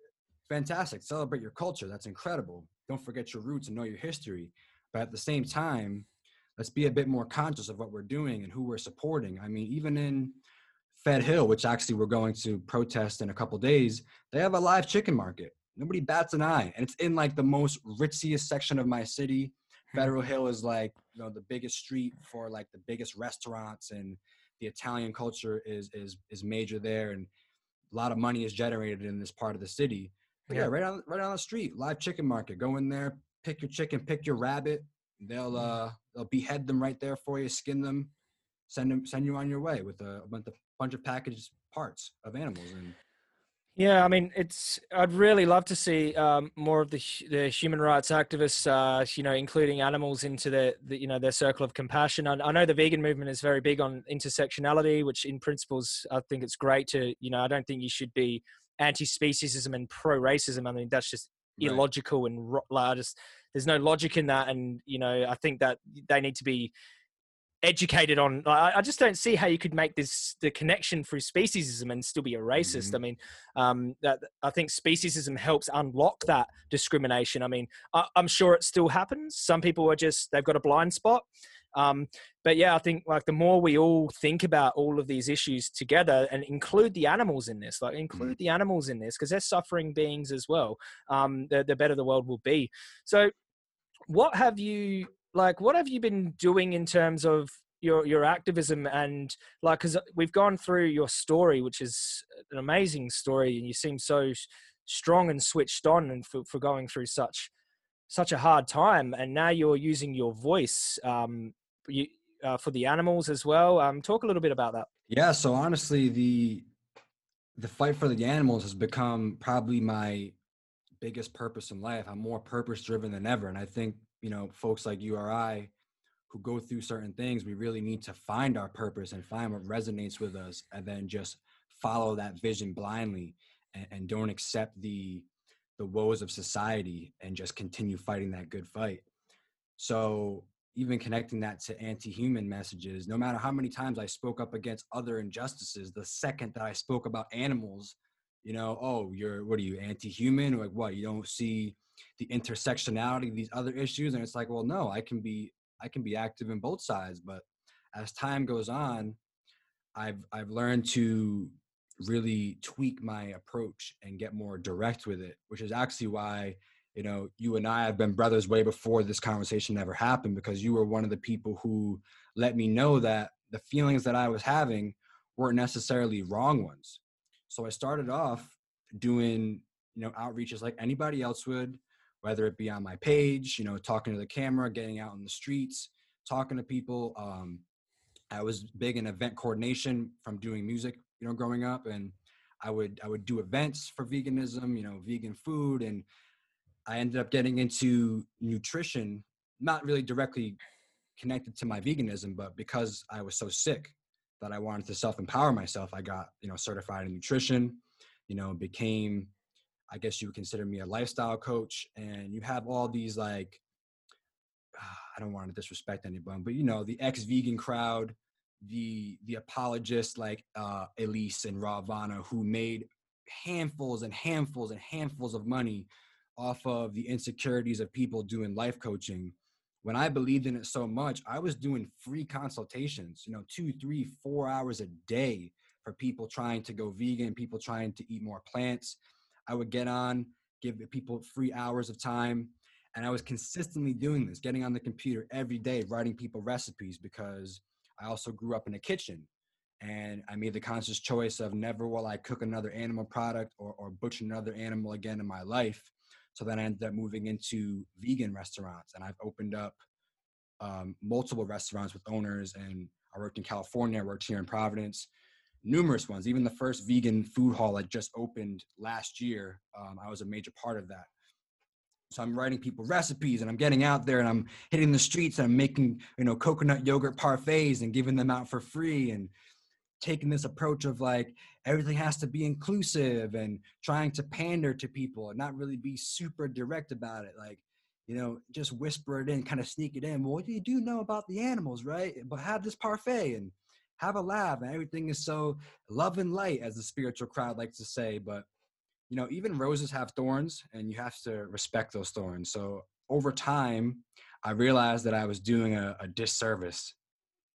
fantastic. Celebrate your culture. That's incredible. Don't forget your roots and know your history. But at the same time, let's be a bit more conscious of what we're doing and who we're supporting. I mean, even in Fed Hill, which actually we're going to protest in a couple days, they have a live chicken market. Nobody bats an eye, and it's in like the most ritziest section of my city. Hmm. Federal Hill is like you know the biggest street for like the biggest restaurants, and the Italian culture is is is major there, and a lot of money is generated in this part of the city. But yeah, right on right on the street, live chicken market. Go in there, pick your chicken, pick your rabbit. They'll hmm. uh they'll behead them right there for you, skin them, send them send you on your way with a, a bunch of bunch of packaged parts of animals and yeah, I mean, it's. I'd really love to see um, more of the the human rights activists, uh, you know, including animals into their, the, you know, their circle of compassion. I, I, know the vegan movement is very big on intersectionality, which in principles I think it's great to, you know, I don't think you should be anti-speciesism and pro-racism. I mean, that's just right. illogical and like, just there's no logic in that. And you know, I think that they need to be educated on Like, I, just don't see how you could make this the connection through speciesism and still be a racist mm-hmm. i mean um, that i think speciesism helps unlock that discrimination i mean I, am sure it still happens some people are just they've got a blind spot um, but yeah i think like the more we all think about all of these issues together and include the animals in this like include mm-hmm. the animals in this because they're suffering beings as well um, the, the better the world will be so what have you like what have you been doing in terms of your your activism and like because we've gone through your story which is an amazing story and you seem so strong and switched on and for, for going through such such a hard time and now you're using your voice um you, uh, for the animals as well um talk a little bit about that yeah so honestly the the fight for the animals has become probably my biggest purpose in life i'm more purpose driven than ever and i think you know folks like you or I who go through certain things, we really need to find our purpose and find what resonates with us, and then just follow that vision blindly, and, and don't accept the the woes of society and just continue fighting that good fight. So even connecting that to anti-human messages, no matter how many times I spoke up against other injustices, the second that I spoke about animals, you know, oh, you're what are you anti-human? Or like what? You don't see the intersectionality of these other issues and it's like well no i can be i can be active in both sides but as time goes on i've i've learned to really tweak my approach and get more direct with it which is actually why you know you and i have been brothers way before this conversation ever happened because you were one of the people who let me know that the feelings that i was having weren't necessarily wrong ones. So i started off doing you know outreaches like anybody else would whether it be on my page you know talking to the camera getting out in the streets talking to people. Um, i was big in event coordination from doing music you know growing up and i would i would do events for veganism you know vegan food and i ended up getting into nutrition not really directly connected to my veganism but because i was so sick that i wanted to self empower myself i got you know certified in nutrition you know became I guess you would consider me a lifestyle coach, and you have all these like, I don't want to disrespect anyone, but you know, the ex-vegan crowd, the the apologists like uh, Alyse and Rawvana, who made handfuls and handfuls and handfuls of money off of the insecurities of people doing life coaching. When I believed in it so much, I was doing free consultations, you know, two, three, four hours a day for people trying to go vegan, people trying to eat more plants I would get on, give people free hours of time. And I was consistently doing this, getting on the computer every day, writing people recipes because I also grew up in a kitchen. And I made the conscious choice of never will I cook another animal product or, or butcher another animal again in my life. So then I ended up moving into vegan restaurants. And I've opened up um, multiple restaurants with owners. And I worked in California, I worked here in Providence numerous ones. Even the first vegan food hall that just opened last year, um, I was a major part of that. So I'm writing people recipes and I'm getting out there and I'm hitting the streets and I'm making, you know, coconut yogurt parfaits and giving them out for free and taking this approach of like everything has to be inclusive and trying to pander to people and not really be super direct about it. Like, you know, just whisper it in, kind of sneak it in. Well, what do you do know about the animals, right? But have this parfait and have a laugh and everything is so love and light as the spiritual crowd likes to say but you know even roses have thorns and you have to respect those thorns so over time i realized that i was doing a, a disservice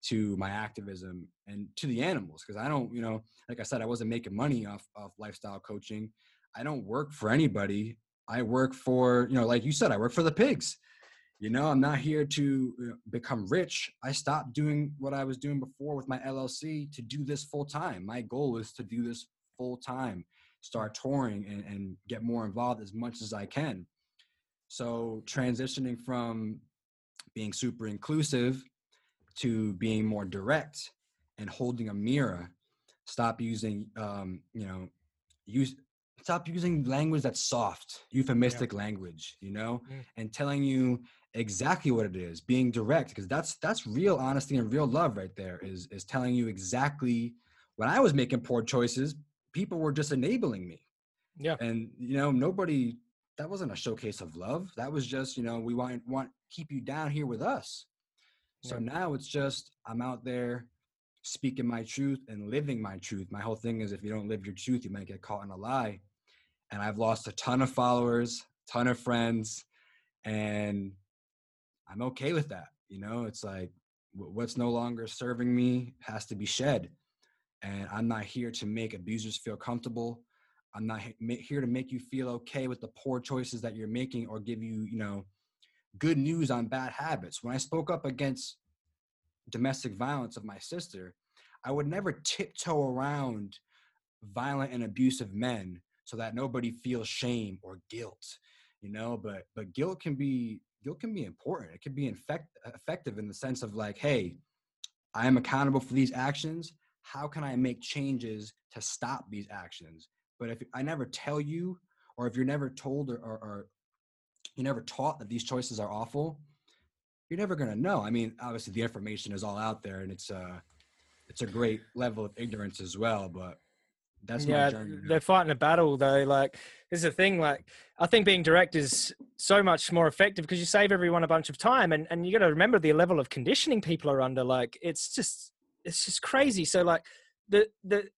to my activism and to the animals because i don't you know like i said i wasn't making money off of lifestyle coaching. I don't work for anybody. I work for you know like you said i work for the pigs. You know i'm not here to uh, become rich. I stopped doing what i was doing before with my llc to do this full time. My goal is to do this full time start touring and, and get more involved as much as i can. So transitioning from being super inclusive to being more direct and holding a mirror stop using um, you know use stop using language that's soft euphemistic yeah. language you know mm. and telling you exactly what it is being direct because that's that's real honesty and real love right there is is telling you exactly when i was making poor choices people were just enabling me yeah and you know nobody that wasn't a showcase of love that was just you know we want want keep you down here with us so yeah. now it's just i'm out there speaking my truth and living my truth my whole thing is if you don't live your truth you might get caught in a lie and i've lost a ton of followers ton of friends and I'm okay with that. You know, it's like what's no longer serving me has to be shed. And I'm not here to make abusers feel comfortable. I'm not here to make you feel okay with the poor choices that you're making or give you, you know, good news on bad habits. When I spoke up against domestic violence of my sister, I would never tiptoe around violent and abusive men so that nobody feels shame or guilt, you know, but but guilt can be guilt can be important. It can be infect, effective in the sense of like, hey, I am accountable for these actions. How can I make changes to stop these actions? But if I never tell you, or if you're never told or, or, or you're never taught that these choices are awful, you're never gonna know. I mean, obviously the information is all out there, and it's a uh, it's a great level of ignorance as well. But that's yeah, they're fighting a battle though. Like, is the thing. Like, I think being direct is so much more effective because you save everyone a bunch of time, and and you got to remember the level of conditioning people are under. Like, it's just it's just crazy. So like, the the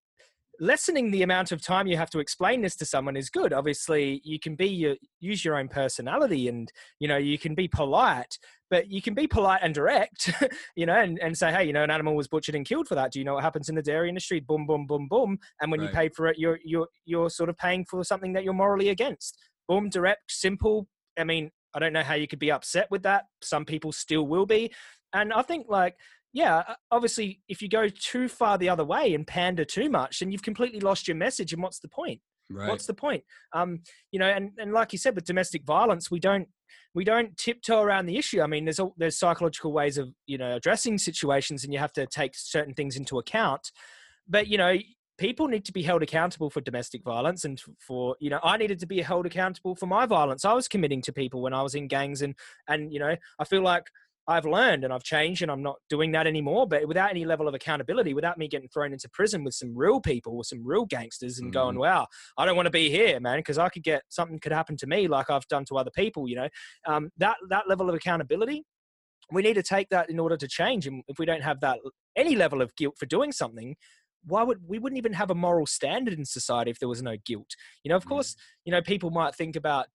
lessening the amount of time you have to explain this to someone is good obviously you can be your use your own personality and you know you can be polite but you can be polite and direct [laughs] you know and, and say hey you know an animal was butchered and killed for that do you know what happens in the dairy industry boom boom boom boom and when right. you pay for it you're you're you're sort of paying for something that you're morally against boom direct simple i mean i don't know how you could be upset with that some people still will be and i think like yeah, obviously, if you go too far the other way and pander too much, then you've completely lost your message. And what's the point? Right. What's the point? Um, you know, and, and like you said, with domestic violence, we don't we don't tiptoe around the issue. I mean, there's a, there's psychological ways of you know addressing situations, and you have to take certain things into account. But you know, people need to be held accountable for domestic violence, and for you know, I needed to be held accountable for my violence I was committing to people when I was in gangs, and and you know, I feel like I've learned and I've changed and I'm not doing that anymore. But without any level of accountability, without me getting thrown into prison with some real people, with some real gangsters, and mm-hmm. going, "Wow, I don't want to be here, man," because I could get something could happen to me like I've done to other people. You know, um, that that level of accountability, we need to take that in order to change. And if we don't have that any level of guilt for doing something, why would we wouldn't even have a moral standard in society if there was no guilt you know of mm-hmm. course you know people might think about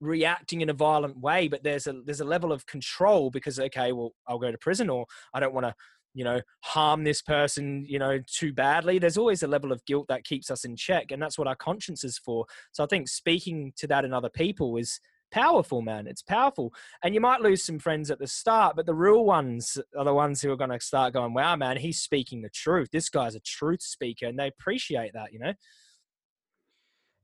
reacting in a violent way but there's a there's a level of control because okay well i'll go to prison or i don't want to you know harm this person you know too badly. There's always a level of guilt that keeps us in check and that's what our conscience is for. So i think speaking to that in other people is powerful man. It's powerful. And you might lose some friends at the start but the real ones are the ones who are going to start going wow man he's speaking the truth. This guy's a truth speaker and they appreciate that you know?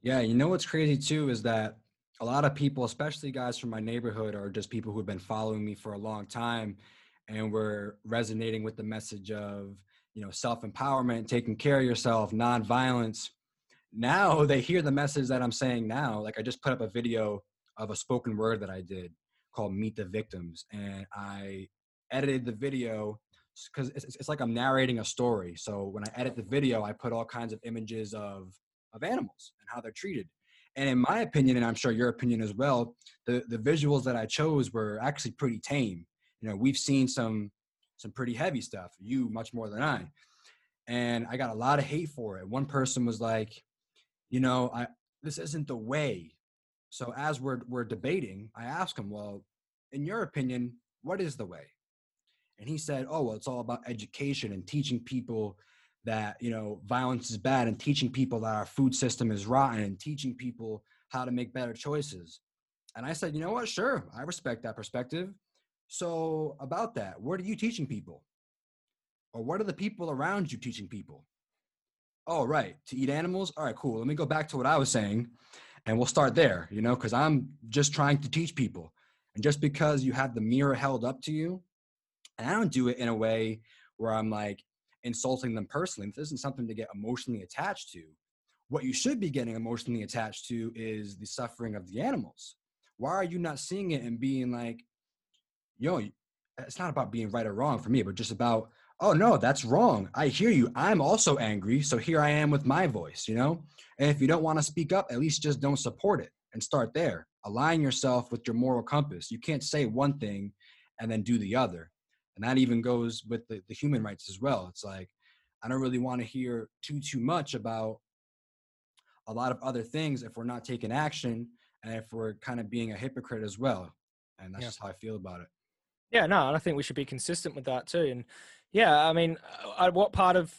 Yeah you know what's crazy too is that a lot of people, especially guys from my neighborhood, are just people who've been following me for a long time, and we're resonating with the message of you know self empowerment, taking care of yourself, non-violence. Now [laughs] they hear the message that I'm saying now. Like I just put up a video of a spoken word that I did called "Meet the Victims," and I edited the video because it's, it's like I'm narrating a story. So when I edit the video, I put all kinds of images of of animals and how they're treated. And in my opinion, and I'm sure your opinion as well, the, the visuals that I chose were actually pretty tame. You know, we've seen some some pretty heavy stuff, you much more than I. And I got a lot of hate for it. One person was like, you know, I this isn't the way. So as we're we're debating, I asked him, well, in your opinion, what is the way? And he said, oh, well, it's all about education and teaching people that you know violence is bad and teaching people that our food system is rotten and teaching people how to make better choices. And i said you know what? Sure i respect that perspective. So about that what are you teaching people? Or what are the people around you teaching people? Oh right to eat animals? All right cool let me go back to what i was saying and we'll start there you know because i'm just trying to teach people. And just because you have the mirror held up to you and i don't do it in a way where i'm like insulting them personally. This isn't something to get emotionally attached to. What you should be getting emotionally attached to is the suffering of the animals. Why are you not seeing it and being like, yo, it's not about being right or wrong for me, but just about, oh no, that's wrong. I hear you. I'm also angry. So here I am with my voice, you know? And if you don't want to speak up, at least just don't support it and start there. Align yourself with your moral compass. You can't say one thing and then do the other and that even goes with the, the human rights as well it's like i don't really want to hear too too much about a lot of other things if we're not taking action and if we're kind of being a hypocrite as well and that's yeah. just how i feel about it yeah no and i think we should be consistent with that too and yeah i mean uh, what part of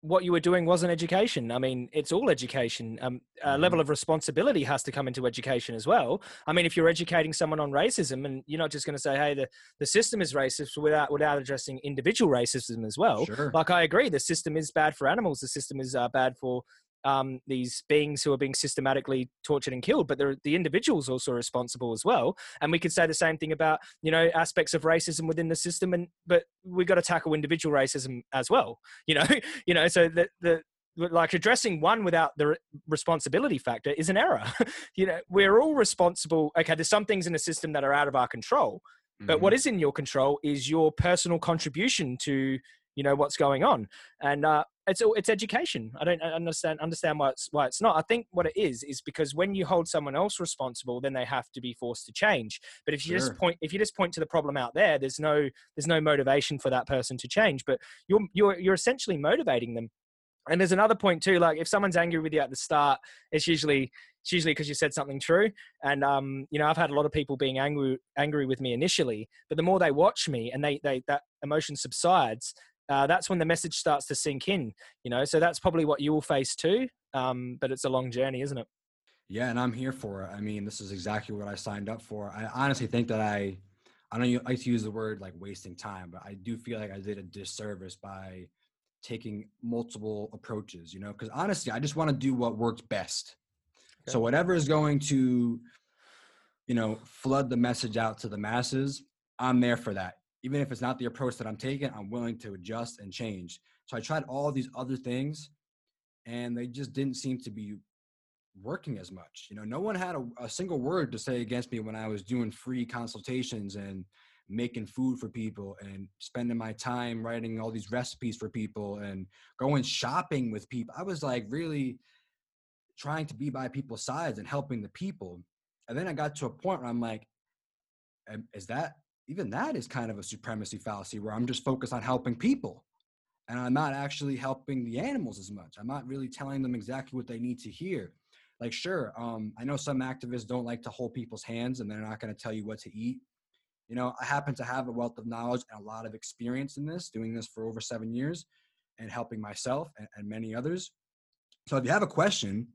what you were doing wasn't education. I mean, it's all education. Um, a mm-hmm. level of responsibility has to come into education as well. I mean, if you're educating someone on racism, and you're not just going to say, "Hey, the, the system is racist," without without addressing individual racism as well. Sure. Like I agree, the system is bad for animals. The system is uh, bad for um, these beings who are being systematically tortured and killed, but the individuals also responsible as well. And we could say the same thing about you know aspects of racism within the system, and but we've got to tackle individual racism as well. [laughs] You know, you know, so the the like addressing one without the responsibility factor is an error. [laughs] you know, we're all responsible. Okay, there's some things in the system that are out of our control, but mm-hmm. what is in your control is your personal contribution to you know what's going on. And uh, it's it's education. I don't understand understand why it's why it's not. I think what it is is because when you hold someone else responsible then they have to be forced to change. But if you sure. just point if you just point to the problem out there there's no there's no motivation for that person to change. But you're you're you're essentially motivating them. And there's another point too like if someone's angry with you at the start it's usually it's usually because you said something true. And um, you know i've had a lot of people being angry angry with me initially but the more they watch me and they they that emotion subsides uh, that's when the message starts to sink in you know? So that's probably what you will face too um, but it's a long journey isn't it? Yeah and i'm here for it. I mean this is exactly what i signed up for. I honestly think that i i don't like to use the word like wasting time but i do feel like i did a disservice by taking multiple approaches you know? Because honestly i just want to do what works best. So whatever is going to, you know, flood the message out to the masses, I'm there for that. Even if it's not the approach that I'm taking, I'm willing to adjust and change. So I tried all these other things and they just didn't seem to be working as much. You know, no one had a, a, single word to say against me when I was doing free consultations and making food for people and spending my time writing all these recipes for people and going shopping with people. I was like really trying to be by people's sides and helping the people. And then I got to a point where I'm like, is that even that is kind of a supremacy fallacy where I'm just focused on helping people and I'm not actually helping the animals as much. I'm not really telling them exactly what they need to hear. Like, sure, um, I know some activists don't like to hold people's hands and they're not going to tell you what to eat. You know, I happen to have a wealth of knowledge and a lot of experience in this, doing this for over seven years and helping myself and, and many others. So if you have a question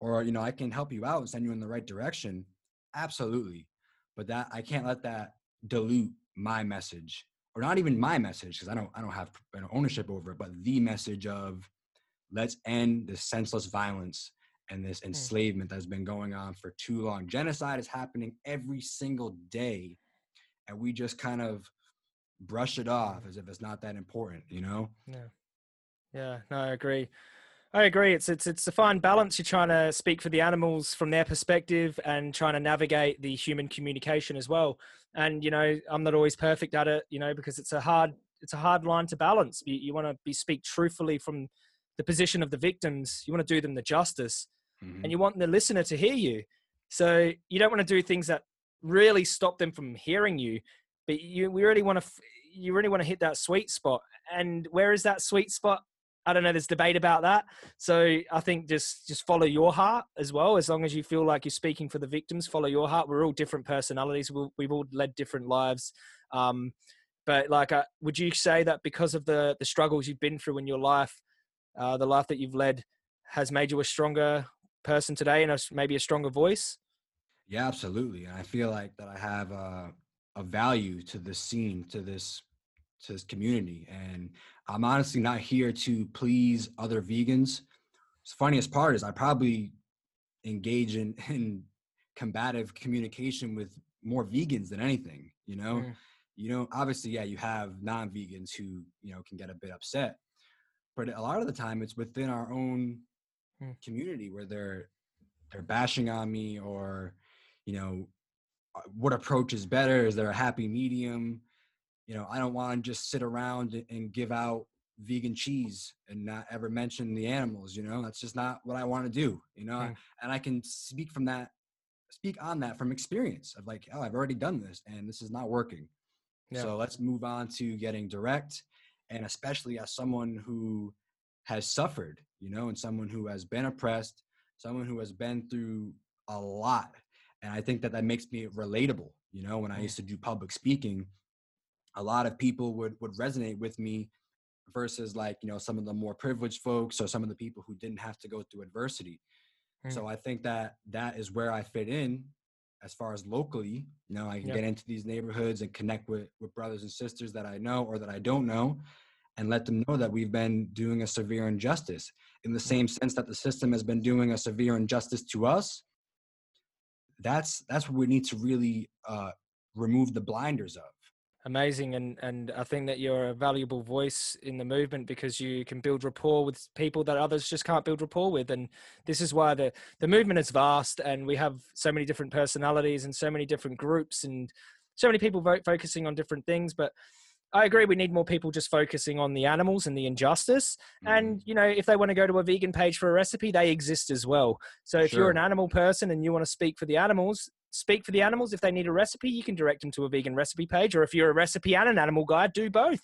or, you know, I can help you out and send you in the right direction, absolutely. But that I can't let that dilute my message or not even my message because I don't I don't have ownership over it, but the message of let's end this senseless violence and this hmm. enslavement that's been going on for too long. Genocide is happening every single day, and we just kind of brush it off as if it's not that important, you know? Yeah. Yeah, no, I agree. I agree. It's it's it's a fine balance. You're trying to speak for the animals from their perspective and trying to navigate the human communication as well. And you know, I'm not always perfect at it, you know, because it's a hard it's a hard line to balance. You, you want to be speak truthfully from the position of the victims. You want to do them the justice, mm-hmm. and you want the listener to hear you. So you don't want to do things that really stop them from hearing you, but you we really want to you really want to hit that sweet spot. And where is that sweet spot? I don't know. There's debate about that. So I think just just follow your heart as well. As long as you feel like you're speaking for the victims, follow your heart. We're all different personalities. we have all led different lives. Um, but like, uh, would you say that because of the the struggles you've been through in your life, uh, the life that you've led has made you a stronger person today and a, maybe a stronger voice? Yeah, absolutely. And I feel like that I have a, a value to this scene, to this to this community. And I'm honestly not here to please other vegans. The funniest part is I probably engage in, [laughs] in combative communication with more vegans than anything, you know? Mm. You know, obviously, yeah, you have non-vegans who, you know, can get a bit upset. But a lot of the time it's within our own mm. community where they're they're bashing on me or, you know, uh, what approach is better? Is there a happy medium? You know, I don't want to just sit around and give out vegan cheese and not ever mention the animals, you know, that's just not what I want to do, you know, mm. and I can speak from that, speak on that from experience of like, oh, I've already done this and this is not working. Yeah. So let's move on to getting direct. And especially as someone who has suffered, you know, and someone who has been oppressed, someone who has been through a lot. And I think that that makes me relatable. You know, when I mm. used to do public speaking, a lot of people would would resonate with me versus like you know some of the more privileged folks or some of the people who didn't have to go through adversity. Mm. so i think that that is where i fit in as far as locally. You know i can yep. get into these neighborhoods and connect with with brothers and sisters that i know or that i don't know and let them know that we've been doing a severe injustice. In the same sense that the system has been doing a severe injustice to us that's that's what we need to really uh, remove the blinders of amazing and and i think that you're a valuable voice in the movement because you can build rapport with people that others just can't build rapport with and this is why the the movement is vast and we have so many different personalities and so many different groups and so many people vote focusing on different things but I agree. We need more people just focusing on the animals and the injustice. Mm. And you know, if they want to go to a vegan page for a recipe, they exist as well. So if sure. you're an animal person and you want to speak for the animals, speak for the animals. If they need a recipe, you can direct them to a vegan recipe page. Or if you're a recipe and an animal guide, do both.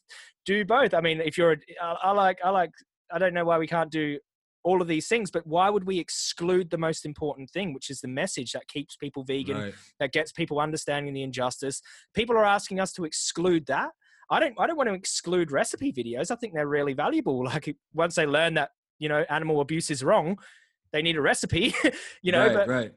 Do both. I mean, if you're, a, I, I like, I like, I don't know why we can't do all of these things, but why would we exclude the most important thing, which is the message that keeps people vegan, right. that gets people understanding the injustice? People are asking us to exclude that. I don't, I don't want to exclude recipe videos. I think they're really valuable. [laughs] Like once they learn that, you know, animal abuse is wrong, they need a recipe, [laughs] you know, right, but right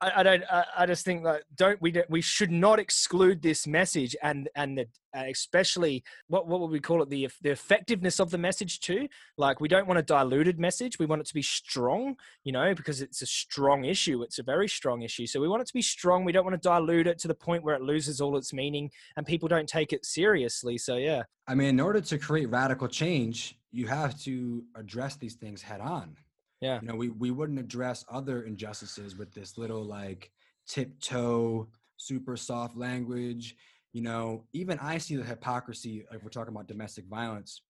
I, I don't. I, I, just think that don't we? We should not exclude this message, and and the, especially what what would we call it? The the effectiveness of the message too. Like we don't want a diluted message. We want it to be strong, you know, because it's a strong issue. It's a very strong issue. So we want it to be strong. We don't want to dilute it to the point where it loses all its meaning and people don't take it seriously. So yeah. I mean, in order to create radical change, you have to address these things head on yeah. You know, we, we wouldn't address other injustices with this little like tiptoe, super soft language. You know, even I see the hypocrisy if we're talking about domestic violence.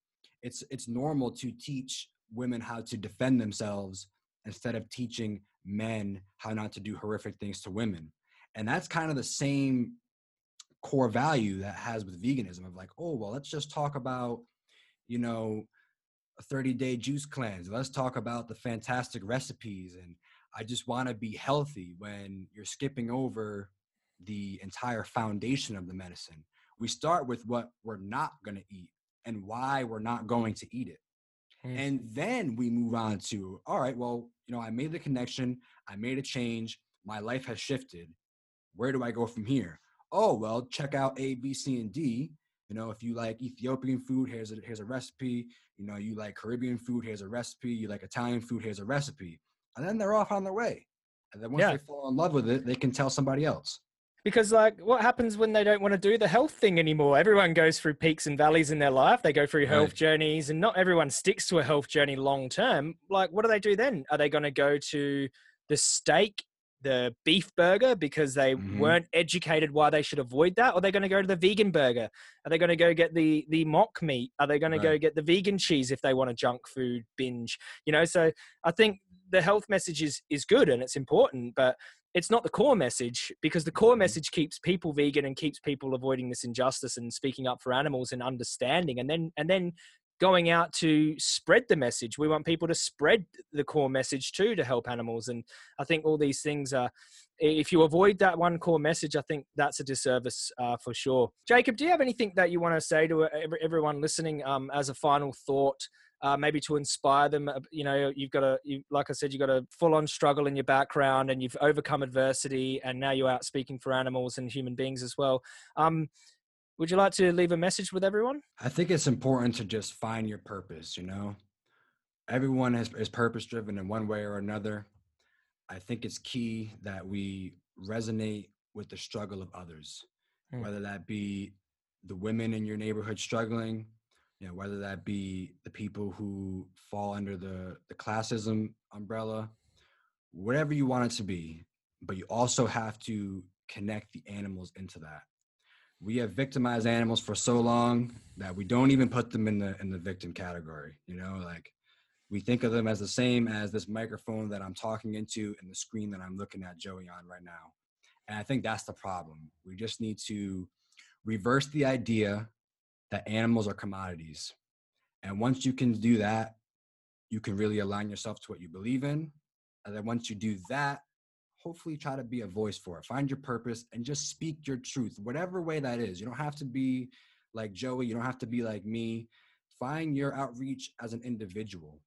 It's it's normal to teach women how to defend themselves instead of teaching men how not to do horrific things to women. And that's kind of the same core value that has with veganism of like, oh, well, let's just talk about, you know, a 30 day juice cleanse. Let's talk about the fantastic recipes. And I just want to be healthy when you're skipping over the entire foundation of the medicine. We start with what we're not going to eat and why we're not going to eat it. Mm. And then we move on to, all right, well, you know, I made the connection, I made a change, my life has shifted. Where do I go from here? Oh, well, check out A, B, C, and D. You know, if you like Ethiopian food, here's a here's a recipe. You know, you like Caribbean food, here's a recipe. You like Italian food, here's a recipe. And then they're off on their way. And then once yeah. they fall in love with it, they can tell somebody else. Because like what happens when they don't want to do the health thing anymore? Everyone goes through peaks and valleys in their life. They go through health right. journeys and not everyone sticks to a health journey long term. Like what do they do then? Are they going to go to the steak the beef burger because they mm-hmm. weren't educated why they should avoid that or they're going to go to the vegan burger are they going to go get the the mock meat are they going right. to go get the vegan cheese if they want a junk food binge you know so i think the health message is is good and it's important but it's not the core message because the core mm-hmm. message keeps people vegan and keeps people avoiding this injustice and speaking up for animals and understanding and then and then going out to spread the message. We want people to spread the core message too to help animals. And I think all these things are, if you avoid that one core message, I think that's a disservice uh, for sure. Jacob, do you have anything that you want to say to everyone listening um, as a final thought? Uh, maybe to inspire them. Uh, you know, you've got a, you, like I said, you've got a full on struggle in your background and you've overcome adversity and now you're out speaking for animals and human beings as well. Um, would you like to leave a message with everyone? I think it's important to just find your purpose, you know? Everyone is, is purpose driven in one way or another. I think it's key that we resonate with the struggle of others, mm. whether that be the women in your neighborhood struggling, you know, whether that be the people who fall under the, the classism umbrella, whatever you want it to be. But you also have to connect the animals into that we have victimized animals for so long that we don't even put them in the in the victim category you know like we think of them as the same as this microphone that i'm talking into and the screen that i'm looking at joey on right now. And i think that's the problem. We just need to reverse the idea that animals are commodities. And once you can do that you can really align yourself to what you believe in. And then once you do that hopefully try to be a voice for it. Find your purpose and just speak your truth, whatever way that is. You don't have to be like Joey, you don't have to be like me. Find your outreach as an individual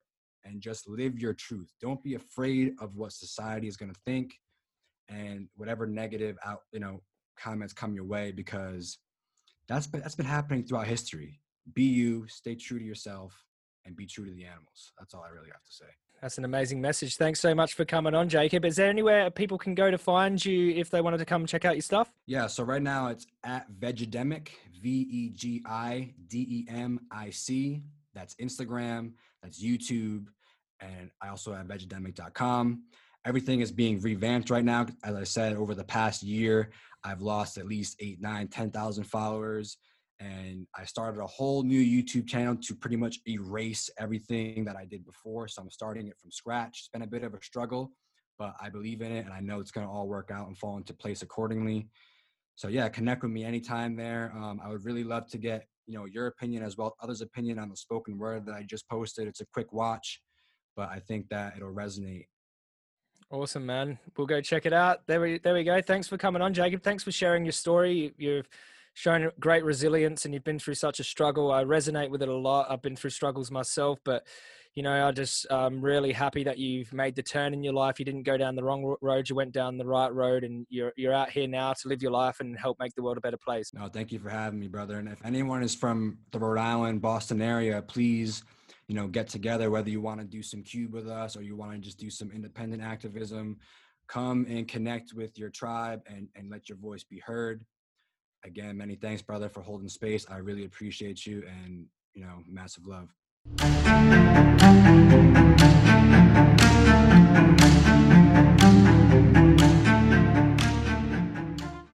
and just live your truth. Don't be afraid of what society is going to think and whatever negative out, you know, comments come your way because that's been that's been happening throughout history. Be you, stay true to yourself and be true to the animals. That's all I really have to say. That's an amazing message. Thanks so much for coming on, Jacob. Is there anywhere people can go to find you if they wanted to come check out your stuff? Yeah, so right now it's at Vegidemic, V E G I D E M I C. That's Instagram, that's YouTube, and I also have vegidemic.com. Everything is being revamped right now. As I said, over the past year, I've lost at least eight, nine, 10,000 followers and I started a whole new YouTube channel to pretty much erase everything that I did before. So I'm starting it from scratch. It's been a bit of a struggle, but I believe in it and I know it's going to all work out and fall into place accordingly. So yeah, connect with me anytime there. Um, I would really love to get you know your opinion as well others' opinion on the spoken word that I just posted. It's a quick watch, but I think that it'll resonate. Awesome, man. We'll go check it out. There we there we go. Thanks for coming on, Jacob. Thanks for sharing your story. You've shown great resilience and you've been through such a struggle. I resonate with it a lot. I've been through struggles myself, but you know, I just um, really happy that you've made the turn in your life. You didn't go down the wrong road; you went down the right road, and you're you're out here now to live your life and help make the world a better place. No, thank you for having me, brother. And if anyone is from the Rhode Island, Boston area, please, you know, get together. Whether you want to do some cube with us or you want to just do some independent activism, come and connect with your tribe and and let your voice be heard. Again, many thanks, brother, for holding space. I really appreciate you, and you know, massive love. Thank you.